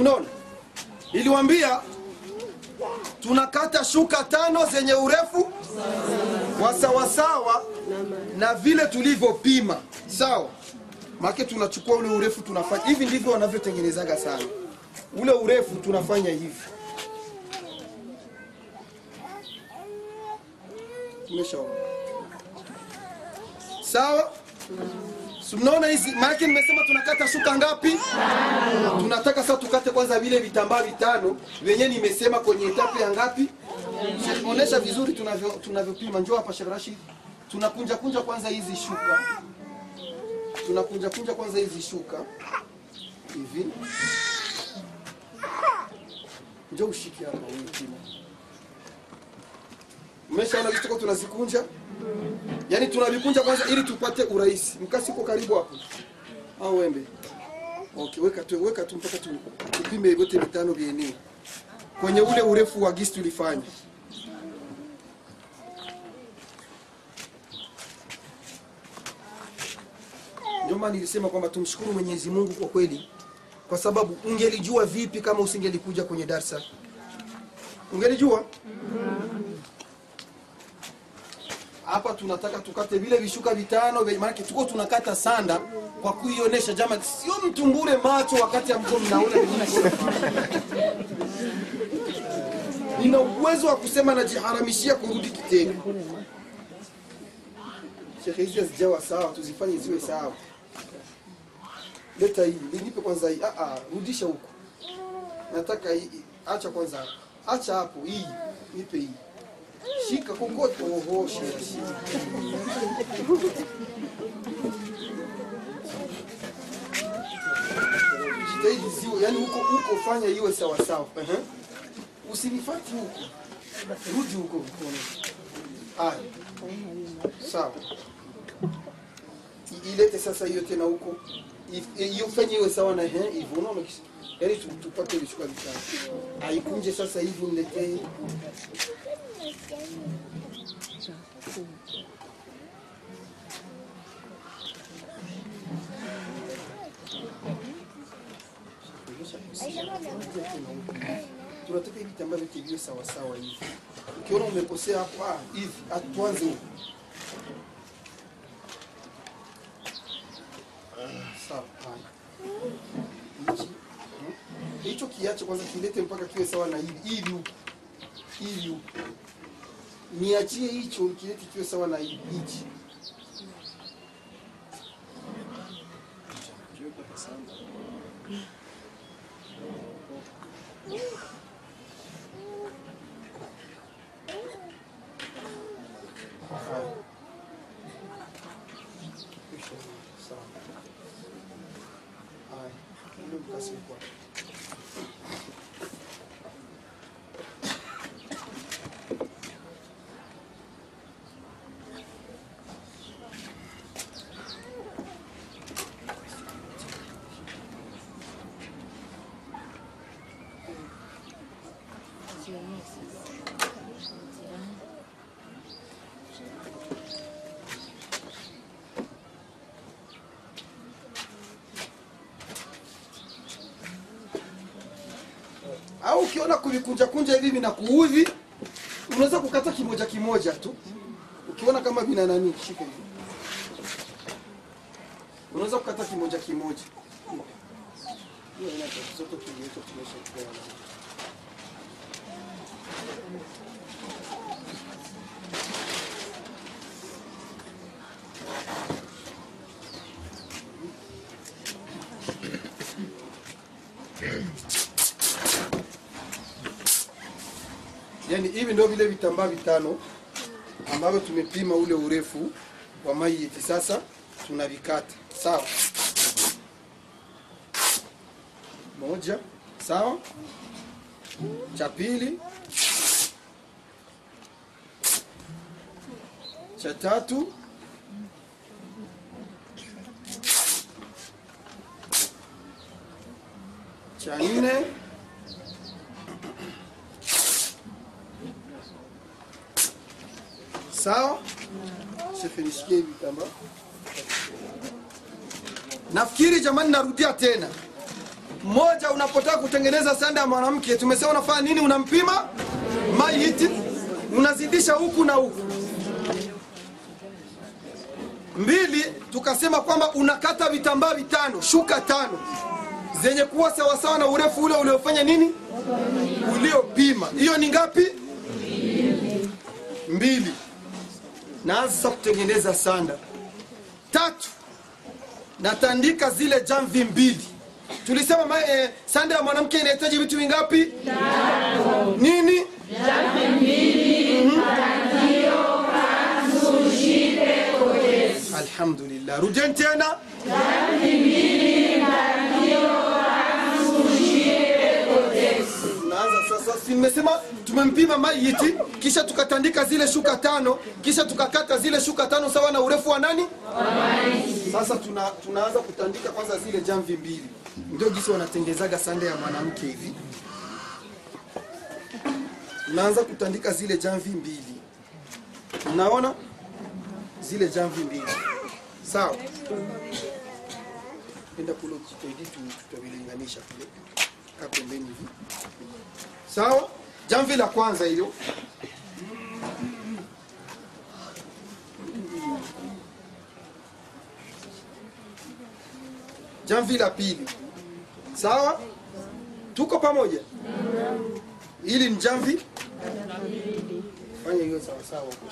Unaona? Niliwaambia tunakata shuka tano zenye urefu wa sawasawa na vile tulivyopima. Sawa? maake tunachukua ule urefu tunafanya. Hivi ndivyo wanavyotengenezaga sana. Ule urefu tunafanya hivi. Tumeshaona. Sawa? Mnaona hizi, maanake nimesema tunakata shuka ngapi? Tunataka sasa tukate kwanza vile vitambaa vitano vyenye nimesema kwenye etapu ya ngapi? Onesha vizuri tunavyo tunavyopima. Njoo hapa Sheikh Rashid, tunakunja kunja kwanza hizi shuka, tunakunja kunja kwanza hizi shuka hivi. Njoo ushike hapa wewe vitu tunazikunja? Yaani tunavikunja kwanza ili tupate urahisi. Mkasi uko karibu hapo. Au wembe. Okay, weka tu weka tu mpaka tu tupime vyote vitano vya eneo. Kwenye ule urefu wa gisi tulifanya. Ndio maana nilisema kwamba tumshukuru Mwenyezi Mungu kwa kweli, kwa sababu ungelijua vipi kama usingelikuja kwenye darsa? Ungelijua? Hapa tunataka tukate vile vishuka vitano maanake tuko tunakata sanda kwa kuionyesha jama, sio mtumbure macho wakati amko mnaona nina uwezo wa kusema najiharamishia kurudi kitega. Shekhe, hizo hazijawa sawa, tuzifanye ziwe sawa. Leta hii, nipe kwanza hii. Ah, ah, rudisha huko. Nataka hii, acha kwanza. Acha hapo hii, nipe hii. Shika kokote. Shika. Jitahidi ziwe, yani huko huko fanya iwe sawa sawa. Ehe. Usinifati huko. Rudi huko mkono. Sawa. Ilete sasa hiyo tena huko. Hiyo fanye iwe sawa na eh hivyo unaona kisha. Yaani tu- tupate vishuka vitatu. Aikunje sasa hivi niletee. Tunataka hivi vyote viwe sawa hivi. Ukiona umekosea hapo, ah, hivi ah, tuanze huko. Hmm. Hicho kiache kwanza, kilete mpaka kiwe sawa na hivi hivi huko hivi huko. Niachie hicho kiletu kiwe sawa na hichi. Ukiona kuvikunja kunja hivi vinakuudhi, unaweza kukata kimoja kimoja tu. Ukiona kama vina nani, shika hivi, unaweza kukata kimoja kimoja. Yaani hivi ndio vile vitambaa vitano ambavyo tumepima ule urefu wa maiti. Sasa tunavikata. Sawa, moja. Sawa, cha pili, cha tatu, cha nne sawa. Shefe, nishikie hivi kama Nafikiri jamani, narudia tena, mmoja, unapotaka kutengeneza sanda ya mwanamke, tumesema unafanya nini? Unampima maiti, unazidisha huku na huku. Mbili, tukasema kwamba unakata vitambaa vitano, shuka tano zenye kuwa sawasawa na urefu ule uliofanya nini, uliopima. Hiyo ni ngapi? Mbili. Naanza sasa kutengeneza sanda. Tatu natandika zile jamvi mbili. Tulisema ma, eh, sanda ya mwanamke inahitaji vitu vingapi? Nini? Alhamdulillah. Rudeni tena. Tunaanza sasa si nimesema tumempima maiti, kisha tukatandika zile shuka tano kisha tukakata zile shuka tano sawa na urefu wa nani? Sasa tuna, tunaanza kutandika kwanza zile jamvi mbili. Ndio jinsi wanatengezaga sande ya mwanamke hivi. Naanza kutandika zile jamvi mbili. Mnaona zile jamvi mbili. Sawa. Enda kule ukitoidi tutavilinganisha kule. Kapembeni hivi. Sawa jamvi la kwanza hilo jamvi la pili. Sawa? Tuko pamoja? Hili ni jamvi fanya hiyo huko.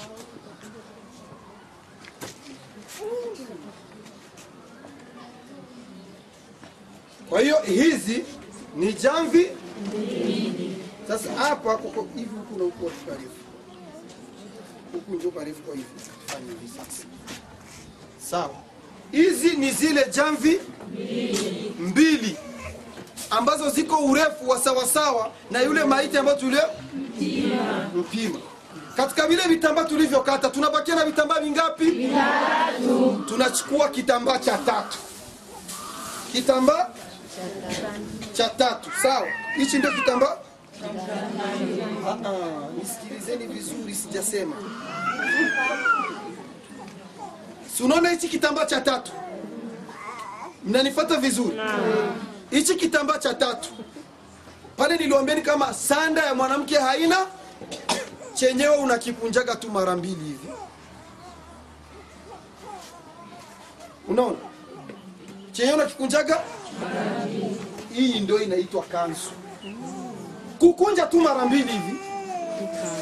Kwa hiyo hizi ni jamvi sasa hapa kuko hivi huku na huku parefu huku ndio parefu kwa hivyo fanya hivi sasa. Sawa. Hizi ni zile jamvi mbili ambazo ziko urefu wa sawasawa na yule maiti ambayo tulio mpima. Katika vile vitambaa tulivyokata tunabakia na vitambaa vingapi? Tunachukua kitambaa cha tatu. Kitambaa cha tatu. Sawa. Hichi ndio kitambaa nisikilizeni vizuri sijasema. Si unaona hichi kitambaa cha tatu? Mnanifata vizuri? Hichi kitambaa cha tatu. Pale niliwambieni kama sanda ya mwanamke haina chenyewe unakikunjaga tu mara mbili hivi. Unaona? Chenyewe unakikunjaga? Hii ndio inaitwa kanzu kukunja tu mara mbili hivi.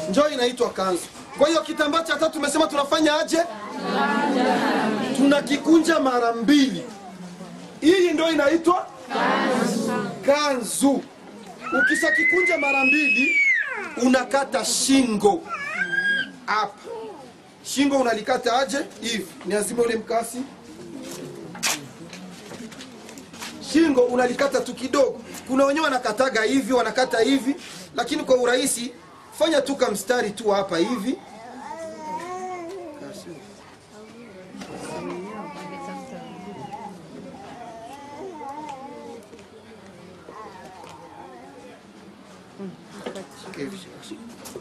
Njo inaitwa kanzu. Kwa hiyo kitambaa cha tatu tumesema tunafanya aje? Tunakikunja mara mbili. Hii ndio inaitwa kanzu. Ukishakikunja mara mbili unakata shingo. Hapa. Shingo unalikata aje? Hivi. Ni azima ule mkasi. Shingo unalikata tu kidogo kuna wenyewe wanakataga hivi wanakata hivi lakini kwa urahisi fanya tu kamstari tu hapa hivi.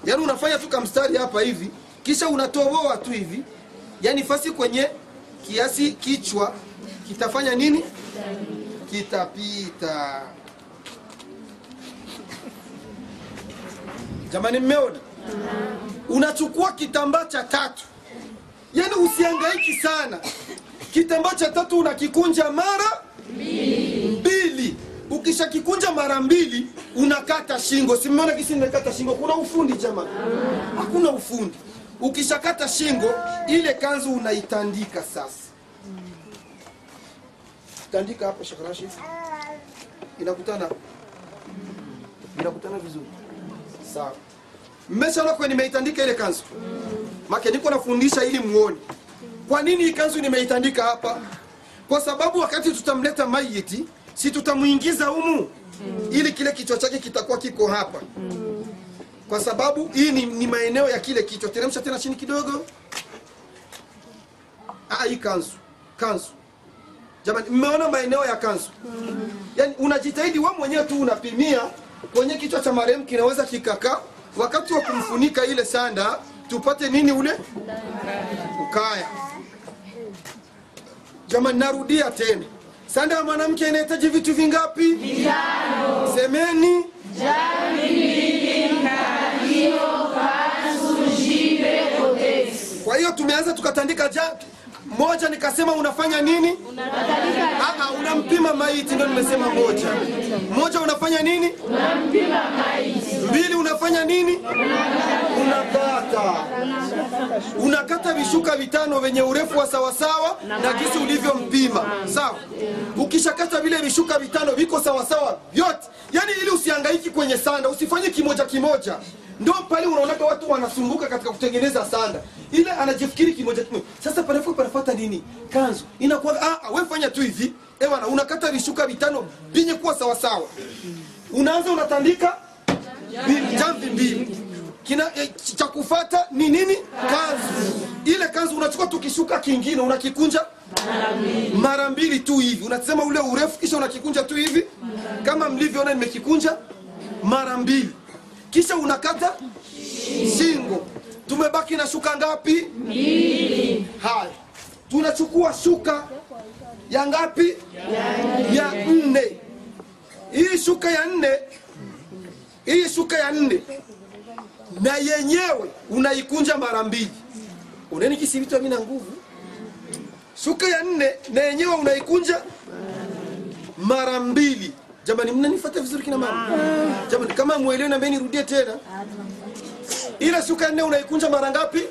Yaani unafanya tu kamstari hapa hivi kisha unatoboa tu hivi. Yaani fasi kwenye kiasi kichwa kitafanya nini? Kitapita jamani mmeona? Unachukua kitambaa cha tatu. Yaani usiangaiki sana. Kitambaa cha tatu unakikunja mara mbili. Ukishakikunja mara mbili unakata shingo. Simeona kisi nimekata shingo? Kuna ufundi jamani hakuna ufundi. Ukishakata shingo ile kanzu unaitandika sasa. Tandika hapo, shakarashi inakutana. Inakutana vizuri sawa. Mmeshaona kwe nimeitandika ile kanzu? Make niko nafundisha ili muone. Kwa nini hii kanzu nimeitandika hapa? Kwa sababu wakati tutamleta mayiti si tutamuingiza humu? Ili kile kichwa chake kitakuwa kiko hapa. Kwa sababu hii ni, ni maeneo ya kile kichwa. Teremsha tena chini kidogo. Ah, hii kanzu. Kanzu. Jamani mmeona maeneo ya kanzu? Yaani unajitahidi we mwenyewe tu unapimia kwenye kichwa cha marehemu kinaweza kikakaa wakati wa kumfunika ile sanda tupate nini ule? Ukaya jamani narudia tena. Sanda ya mwanamke inahitaji vitu vingapi? Semeni. Kwa hiyo tumeanza tukatandika ja moja nikasema unafanya nini? Aha, unampima maiti ndio nimesema moja. Moja unafanya nini? Mbili unafanya nini unakata unakata vishuka vitano vyenye urefu wa sawasawa na gisi ulivyompima. Sawa? Ukishakata vile vishuka vitano viko sawasawa vyote. Yani ili usihangaiki kwenye sanda usifanye kimoja kimoja. Ndo pale unaonaga watu wanasumbuka katika kutengeneza sanda. Ile anajifikiri kimoja kimoja. Sasa panafu panafata nini? Kanzu. Inakuwa ah, ah, tu hivi. Ewana unakata vishuka vitano vyenye kuwa sawasawa. Unaanza unatandika jamvi mbili kina eh, cha kufata ni nini? Kanzu ile kanzu unachukua tukishuka kingine unakikunja mara mbili tu hivi. Unasema ule urefu kisha unakikunja tu hivi. Kama mlivyoona nimekikunja mara mbili. Kisha unakata shingo. Tumebaki na shuka ngapi? Haya tunachukua shuka ya ngapi? Ya nne. Hii shuka ya nne hii shuka ya nne na yenyewe unaikunja mara mbili. Uneni kisi vitu havina nguvu. Shuka ya nne na yenyewe unaikunja mara mbili. Jamani mnanifata vizuri kina mama? Jamani kama mwelewe nambie nirudie tena. Ile shuka ya nne unaikunja mara ngapi?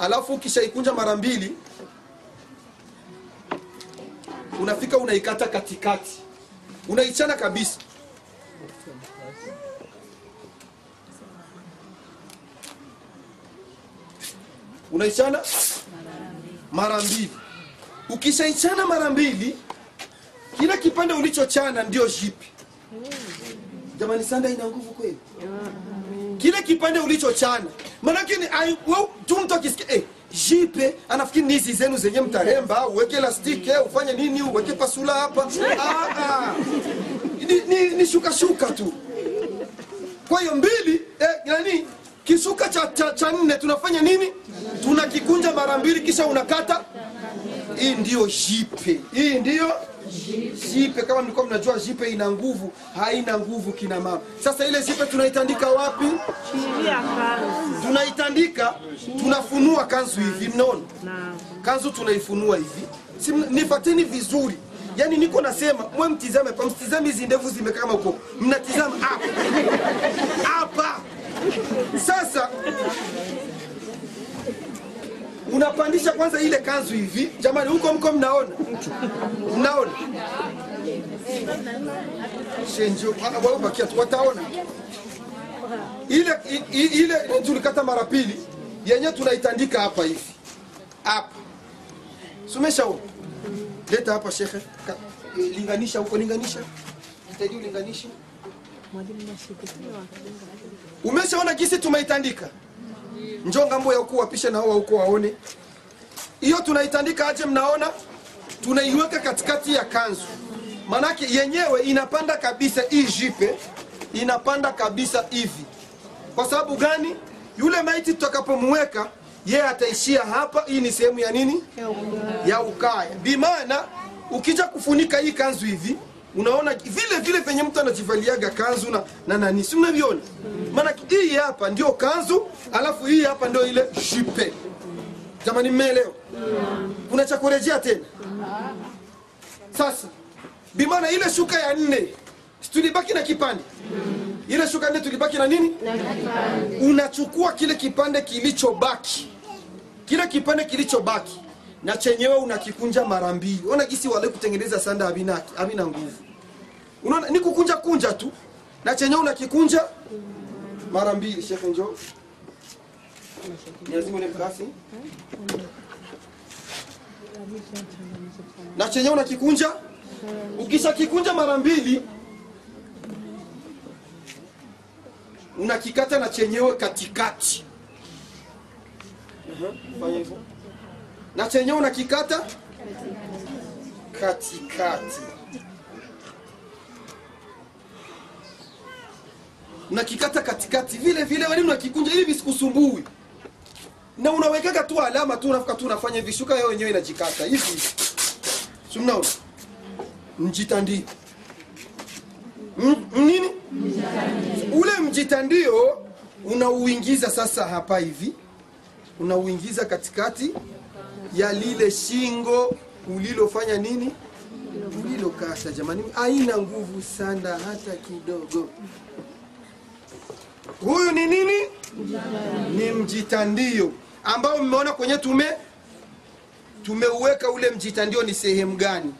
Alafu ukishaikunja mara mbili unafika unaikata katikati. Unaichana kabisa unaichana? Mara mbili. Ukishaichana mara mbili kila kipande ulichochana ndio jipi. Jamani sanda ina nguvu kweli? Kile kipande ulichochana manake ni tu mtu akisikia eh, jipe anafikiri nizi zenu zenye mtaremba uweke elastiki eh, ufanye nini uweke pasula hapa. Ah. Ni, ni, ni shuka shuka tu. Kwa hiyo mbili eh, nani kishuka cha, cha, cha nne tunafanya nini? Tunakikunja mara mbili kisha unakata. Hii ndiyo jipe. Hii ndiyo jipe. Kama mlikuwa mnajua jipe ina nguvu. Haina nguvu kina mama. Sasa ile jipe tunaitandika wapi? Tunaitandika tunafunua kanzu hivi mnaona? Kanzu tunaifunua hivi. Nifateni vizuri. Yaani niko nasema mwe mtizame pa mtizame hizi ndevu zimekaa kama uko mnatizama hapa. Hapa sasa unapandisha kwanza ile kanzu hivi. Jamani huko mko mnaona? Mnaona? Shenjo tu wataona? Ile ile tulikata mara pili yenye tunaitandika hapa hivi. Hapa. Sumeshaona leta hapa shekhe. Linganisha huko linganisha? Jitahidi ulinganishe umeshaona jinsi tumeitandika? Njoo ng'ambo ya huko wapishe na hawa huko waone. Hiyo tunaitandika aje mnaona? Tunaiweka katikati ya kanzu. Manake yenyewe inapanda kabisa hii jipe inapanda kabisa hivi. Kwa sababu gani? Yule maiti tutakapomweka yeye ataishia hapa. Hii ni sehemu ya nini? Ya ukaya bimaana ukija kufunika hii kanzu hivi unaona vile vile venye mtu anajivaliaga kanzu na, na nani si unaviona? maana hii hapa ndio kanzu alafu hii hapa ndio ile jipe jamani mmeelewa? Kuna cha kurejea tena? Sasa Bimana ile shuka ya nne tulibaki na kipande? Ile shuka nne tulibaki na nini? Unachukua kile kipande kilichobaki. Kile kipande kilichobaki na chenyewe unakikunja mara mbili. Ona gisi wale kutengeneza sanda havina nguvu. Unaona ni kukunja kunja tu. Na chenyewe unakikunja mara mbili shekhe njoo mkasi na chenyewe unakikunja. Ukishakikunja mara mbili unakikata na chenyewe katikati. Fanya hivyo na chenyewe unakikata? Katikati. Unakikata katikati. Vile vile wani unakikunja ili visikusumbui. Na unawekaga tu alama tu unafuka tu unafanya hivi. Shuka yao wenyewe inajikata. Hivi. Si mnaona mjitandio nini? Ule mjitandio unauingiza sasa hapa hivi. Unauingiza katikati ya lile shingo ulilofanya nini? Ulilokata jamani haina nguvu sana hata kidogo. Huyu ni nini? Ni mjitandio. Ambao mmeona kwenye tume tumeuweka ule mjitandio ni sehemu gani?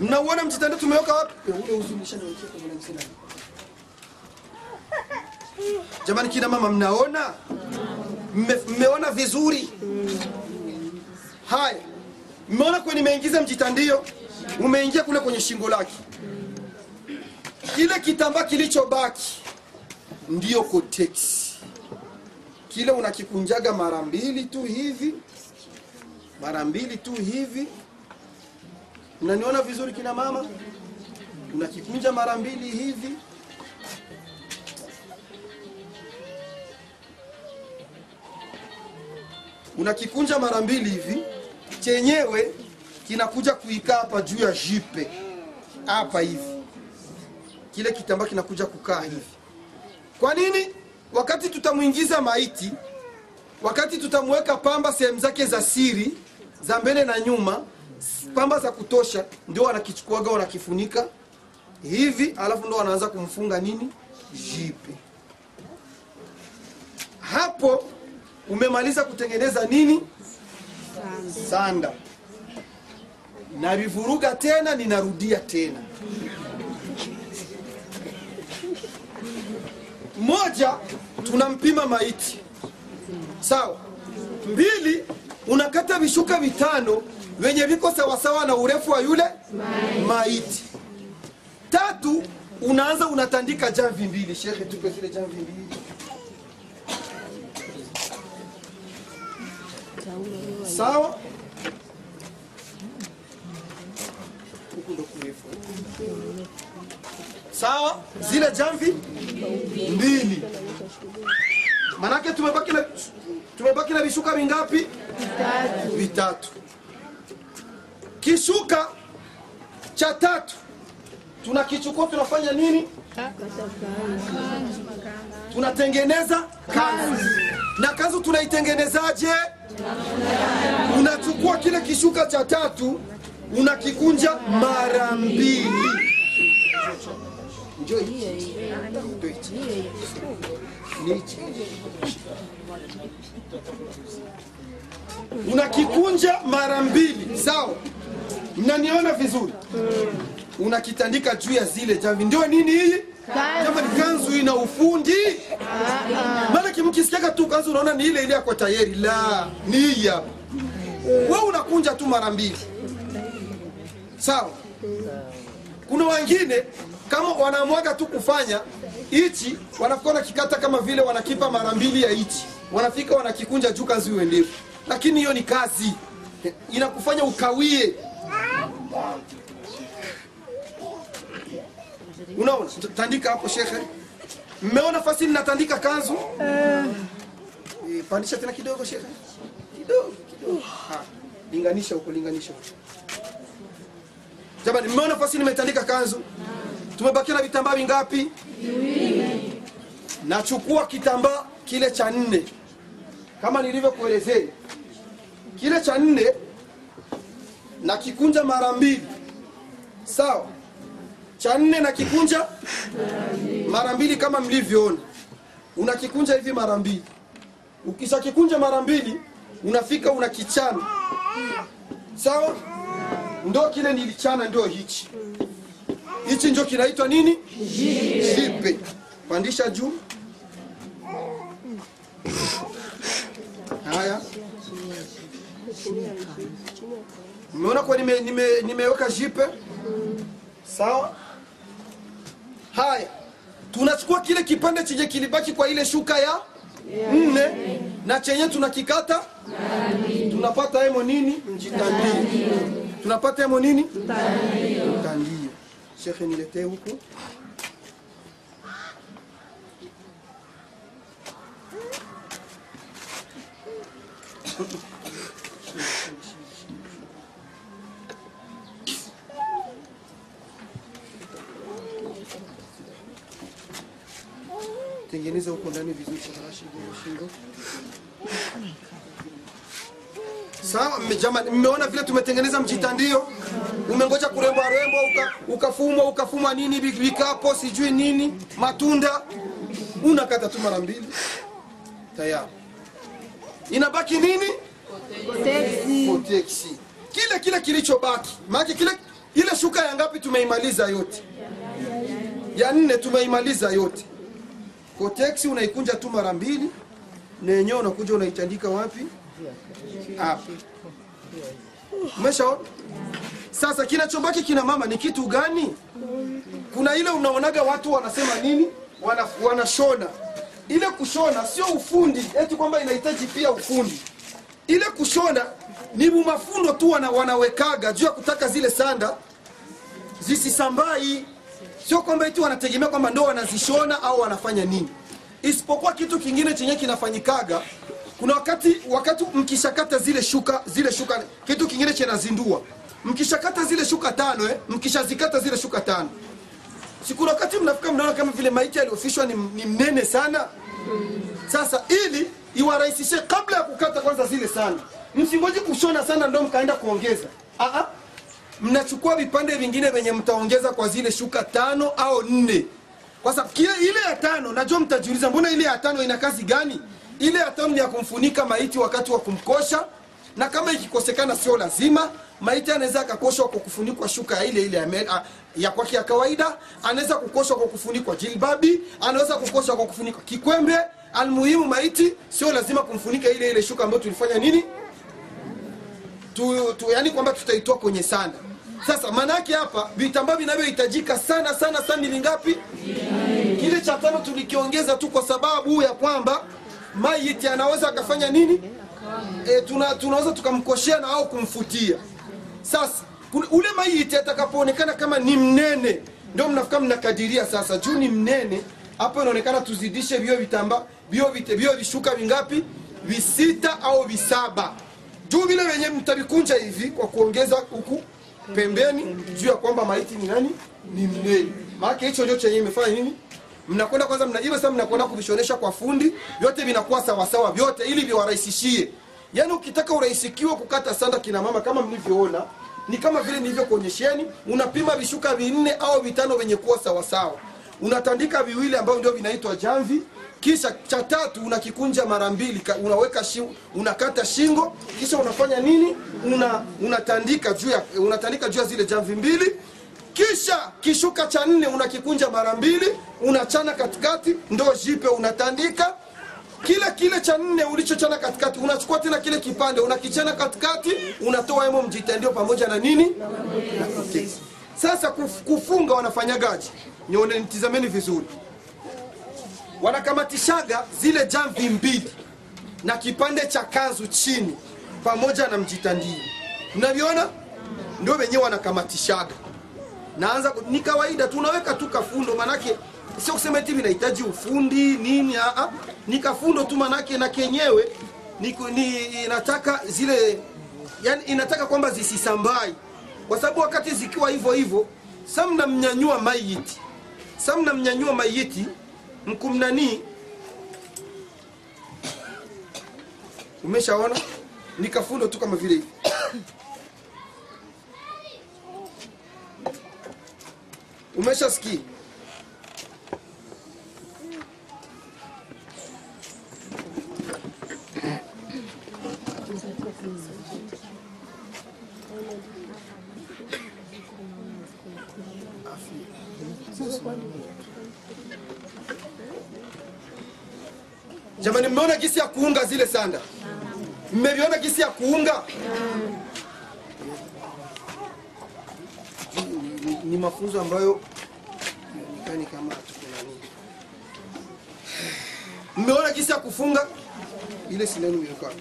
Mnauona mjitandio tumeweka wapi ule uzunisha niwekea kwa mwanamke nani? Jamani kina mama mnaona? Mme- mmeona vizuri. Haya mmeona kwenye nimeingiza mjitandio? Umeingia kule kwenye shingo lake. Kile kitambaa kilichobaki ndiyo koteksi. kile unakikunjaga mara mbili tu hivi mara mbili tu hivi. Unaniona vizuri kina mama? Unakikunja mara mbili hivi unakikunja mara mbili hivi chenyewe kinakuja kuikaa hapa juu ya jipe. Hapa hivi. Kile kitambaa kinakuja kukaa hivi. Kwa nini? Wakati tutamwingiza maiti wakati tutamweka pamba sehemu zake za siri za mbele na nyuma pamba za kutosha ndio wanakichukuaga wanakifunika hivi alafu ndo wanaanza kumfunga nini? Jipe. Hapo umemaliza kutengeneza nini? Sanda. Navivuruga tena ninarudia tena. Moja tunampima maiti. Sawa. Mbili unakata vishuka vitano vyenye viko sawasawa na urefu wa yule maiti. Tatu unaanza unatandika jamvi mbili. Shekhe tupe zile jamvi mbili sawa? Sawa? Zile jamvi? Mbili. Manake tumebaki na tumebaki na vishuka vingapi vitatu. Kishuka cha tatu. Tunakichukua tunafanya nini? Tunatengeneza kanzu na kanzu tunaitengenezaje unachukua kile kishuka cha tatu unakikunja mara mbili. Unakikunja mara mbili. Sawa. Mnaniona vizuri unakitandika juu ya zile jamvi. Ndio nini hii? Jamani kanzu ina ufundi. Maana mkisikiaga tu kanzu unaona ni ile ile yako tayari. La ni hii hapa. Wewe unakunja tu mara mbili. Sawa. Kuna wengine kama wanaamwaga tu kufanya hichi wanafika wanakikata kama vile wanakipa mara mbili ya hichi. Wanafika wanakikunja juu kazi iwe ndefu. Lakini hiyo ni kazi. Inakufanya ukawie unaona tandika hapo shekhe. Mmeona fasi natandika kanzu? Eh, pandisha tena kidogo shekhe. Kidogo kidogo. Ha, linganisha huko linganisha huko. Jamani mmeona fasi nimetandika kanzu? Tumebakia na vitambaa vingapi? Nachukua kitambaa kile cha nne. Kama nilivyokuelezea kile cha nne na kikunja mara mbili. Sawa cha nne na kikunja mara mbili kama mlivyoona. Unakikunja hivi mara mbili. Ukisha kikunja mara mbili unafika unakichana sawa? Ndo kile nilichana ndio hichi. Hichi ndio kinaitwa nini? Jipe. Pandisha juu. Haya. Mmeona kwa nimeweka nime, nime jipe. Sawa haya tunachukua kile kipande chenye kilibaki kwa ile shuka ya nne na chenye tunakikata. Tunapata hemo nini? Mjitandio tunapata hemo nini? Mtandio. Shekhe niletee huku tengeneza huko ndani vizuri shingo. Sawa jamani mmeona vile tumetengeneza mjitandio? Umengoja kurembwa rembo uka, ukafumwa ukafumwa nini vikapo sijui nini matunda. Unakata tu mara mbili. Tayari. Inabaki nini? Koteksi. kile kile kilichobaki. Maana kile ile shuka ya ngapi tumeimaliza yote? Ya nne tumeimaliza yote koteksi unaikunja tu mara mbili na yenyewe unakuja unaitandika wapi? Hapa. Umeshaona? Sasa kinachobaki kina mama ni kitu gani? Kuna ile unaonaga watu wanasema nini? Wana, wanashona. Ile kushona sio ufundi eti kwamba inahitaji pia ufundi. Ile kushona ni mumafundo tu wana, wanawekaga juu ya kutaka zile sanda zisisambai sio kwamba eti wanategemea kwamba ndo wanazishona au wanafanya nini. Isipokuwa kitu kingine chenye kinafanyikaga kuna wakati wakati mkishakata zile shuka zile shuka kitu kingine chenazindua. Mkishakata zile shuka tano eh, mkishazikata zile shuka tano. Sikuna wakati mnafika mnaona kama vile maiti aliyofishwa ni, ni mnene sana? Sasa ili iwarahisishe kabla ya kukata kwanza zile sana. Msingoji kushona sana ndo mkaenda kuongeza. Aa, mnachukua vipande vingine vyenye mtaongeza kwa zile shuka tano au nne. Kwa sababu ile ya tano najua mtajiuliza mbona ile ya tano ina kazi gani? Ile ya tano ni ya kumfunika maiti wakati wa kumkosha na kama ikikosekana sio lazima. Maiti anaweza akakoshwa kwa kufunikwa shuka ya ile ile ya kwake ya kawaida anaweza kukoshwa kwa kufunikwa jilbabi anaweza kukoshwa kwa kufunikwa kikwembe. Almuhimu maiti sio lazima kumfunika ile ile shuka ambayo tulifanya nini tu, tu, yani kwamba tutaitoa kwenye sanda sasa maanaake hapa vitambaa vinavyohitajika sana sana sana ni vingapi? Kile cha tano tulikiongeza tu kwa sababu ya kwamba maiti anaweza akafanya nini? E, tuna, tunaweza tukamkoshea na au kumfutia. Sasa ule maiti atakapoonekana kama ni mnene ndio mnafika mnakadiria sasa. Juu ni mnene hapo inaonekana tuzidishe vio vitambaa vio vishuka vingapi? Visita au visaba juu vile wenye mtavikunja hivi kwa kuongeza huku pembeni juu ya kwamba maiti ni nani? Ni mnene. Maana hicho ndio chenye imefanya nini? Mnakwenda kwanza mna sasa mnakwenda kuvishonesha kwa fundi vyote vinakuwa sawasawa vyote ili viwarahisishie. Yaani ukitaka urahisikiwe kukata sanda kina mama kama mlivyoona ni kama vile nilivyokuonyesheni unapima vishuka vinne au vitano vyenye kuwa sawasawa unatandika viwili ambavyo ndio vinaitwa jamvi kisha cha tatu unakikunja mara mbili unaweka shingo, unakata shingo kisha unafanya nini? Una unatandika juu ya unatandika juu ya zile jamvi mbili. Kisha kishuka cha nne unakikunja mara mbili unachana katikati ndo jipe unatandika. Kile kile cha nne ulichochana katikati unachukua tena kile kipande unakichana katikati unatoa hemo mjitandio pamoja na nini? Na sasa kufunga wanafanyagaji nione nitizameni vizuri wanakamatishaga zile jamvi mbili na kipande cha kanzu chini pamoja na mjitandio mnaviona? Ndio wenyewe wanakamatishaga naanza ni kawaida tu unaweka tu kafundo manake sio kusema eti vinahitaji ufundi nini aa, ni kafundo tu manake na kenyewe ni, ni inataka zile yani inataka kwamba zisisambai kwa sababu wakati zikiwa hivyo hivyo sa mnamnyanyua maiti. Sa mnamnyanyua maiti mkumnanii umeshaona? Ni kafundo tu kama vile hivi. Umeshasikia jamani mmeona gisi ya kuunga zile sanda? Mmeviona gisi ya kuunga? Ni, ni, ni mafunzo ambayo yani kama mmeona gisi ya kufunga? Ile ilikuwa.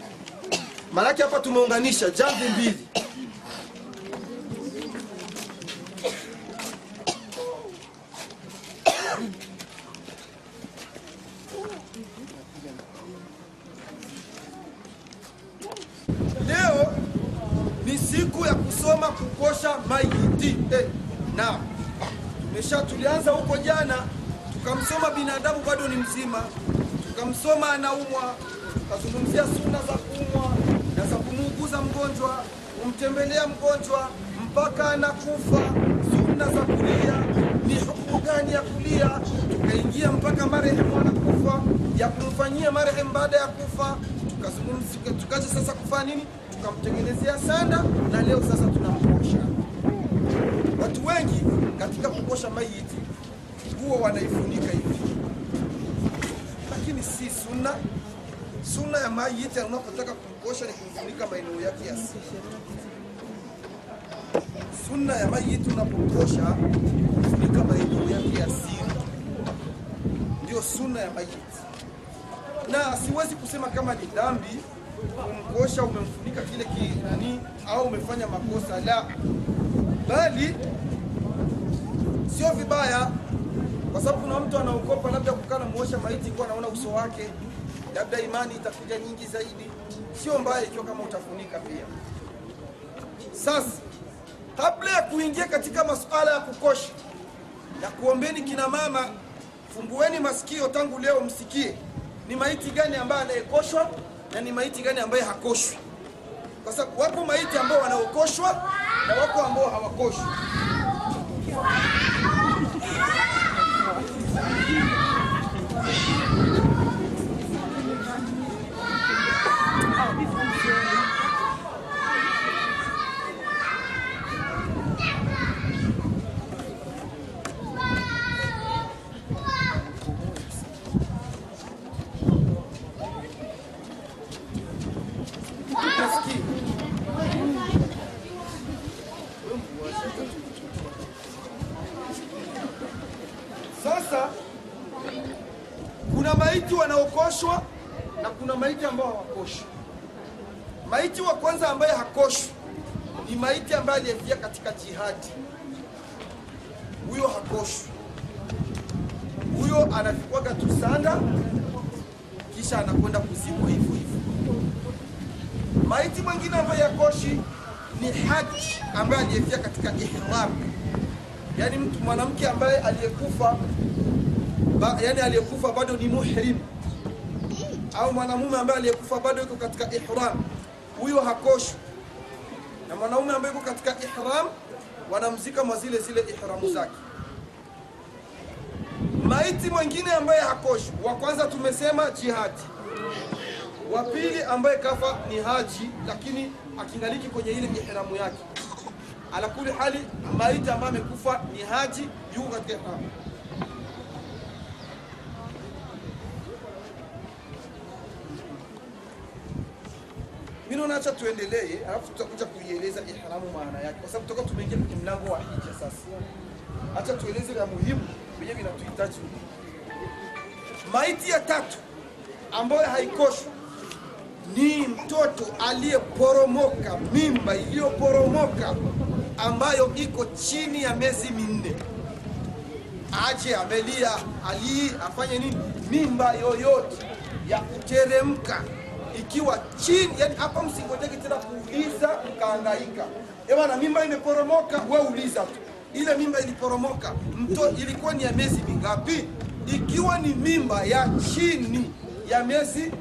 Maanake hapa tumeunganisha jamvi mbili leo ni siku ya kusoma kukosha maiti eh, na tumesha tulianza huko jana tukamsoma binadamu bado ni mzima. Tukamsoma anaumwa. Tukazungumzia suna za kuumwa na za kumuuguza mgonjwa kumtembelea mgonjwa mpaka anakufa. Suna za kulia ni hukumu gani ya kulia? Tukaingia mpaka marehemu anakufa ya kumfanyia marehemu baada ya kufa. Tukazungumzia tukaja sasa kufanya nini? Tukamtengenezea sanda na leo sasa tunamkosha watu wengi katika kukosha maiti huwa wanaifunika hivi sunna. Sunna ya maiti unapotaka kumkosha ni kumfunika maeneo yake ya siri sunna ya maiti unapokosha kufunika maeneo yake ya siri ndio sunna ya maiti na siwezi kusema kama ni dhambi kumkosha umemfunika kile kinani au umefanya makosa la. Bali sio vibaya kwa sababu kuna mtu anaogopa labda kukaa namuosha maiti kuwa anaona uso wake labda imani itakuja nyingi zaidi. Sio mbaya ikiwa kama utafunika pia. Sasa kabla ya kuingia katika masuala ya kukosha na kuombeni kina mama fungueni masikio tangu leo msikie ni maiti gani ambaye anayekoshwa na ni maiti gani ambaye hakoshwi. Kwa sababu wapo maiti ambao wanaokoshwa na wako ambao hawakoshwi Mwanamke ambaye aliyekufa ba, yani aliyekufa bado ni muhrim au mwanamume ambaye aliyekufa bado yuko katika ihram, huyo hakoshwi. Na mwanaume ambaye yuko katika ihram wanamzika mwa zile zile ihramu zake. Maiti mwingine ambaye hakoshwi, wa kwanza tumesema jihadi, wa pili ambaye kafa ni haji, lakini akingaliki kwenye ile ihramu yake. Ala kuli hali, maiti ambaye amekufa ni haji, yuko katika ihram. Mimi naona acha tuendelee, alafu tutakuja kuieleza ihramu maana yake, kwa sababu tutakuwa tumeingia kwenye mlango wa hija sasa. Acha tueleze vya muhimu venye vinatuhitaji. Maiti ya tatu ambayo haikoshwi ni mtoto aliyeporomoka, mimba iliyoporomoka ambayo iko chini ya miezi minne. Aje amelia, alii afanye nini? Mimba yoyote ya kuteremka ikiwa chini, yani hapa msingojeki tena kuuliza mkaangaika. Ebana, mimba imeporomoka, we uliza tu, ile mimba iliporomoka, mto ilikuwa ni ya miezi mingapi? Ikiwa ni mimba ya chini ya miezi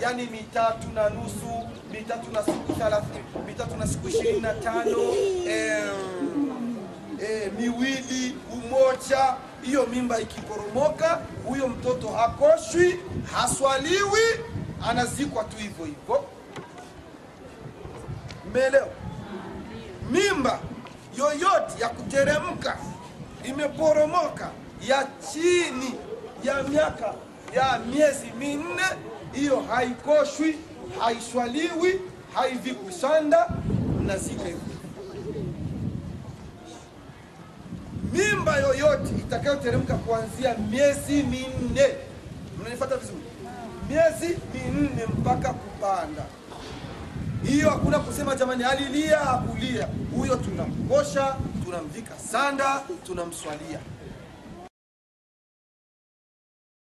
yani mitatu na nusu, mitatu na siku thelathini, mitatu na siku ishirini na tano em, e, miwili umoja, hiyo mimba ikiporomoka, huyo mtoto hakoshwi, haswaliwi, anazikwa tu hivyo hivyo. Mmeelewa? Mimba yoyote ya kuteremka imeporomoka ya chini ya miaka ya miezi minne, hiyo haikoshwi, haiswaliwi, haivikwi sanda, mnazika hivyo. mimba yoyote itakayoteremka kuanzia miezi minne, mnanifuata vizuri? Miezi minne mpaka kupanda, hiyo hakuna kusema jamani, alilia akulia, huyo tunamkosha, tunamvika sanda, tunamswalia.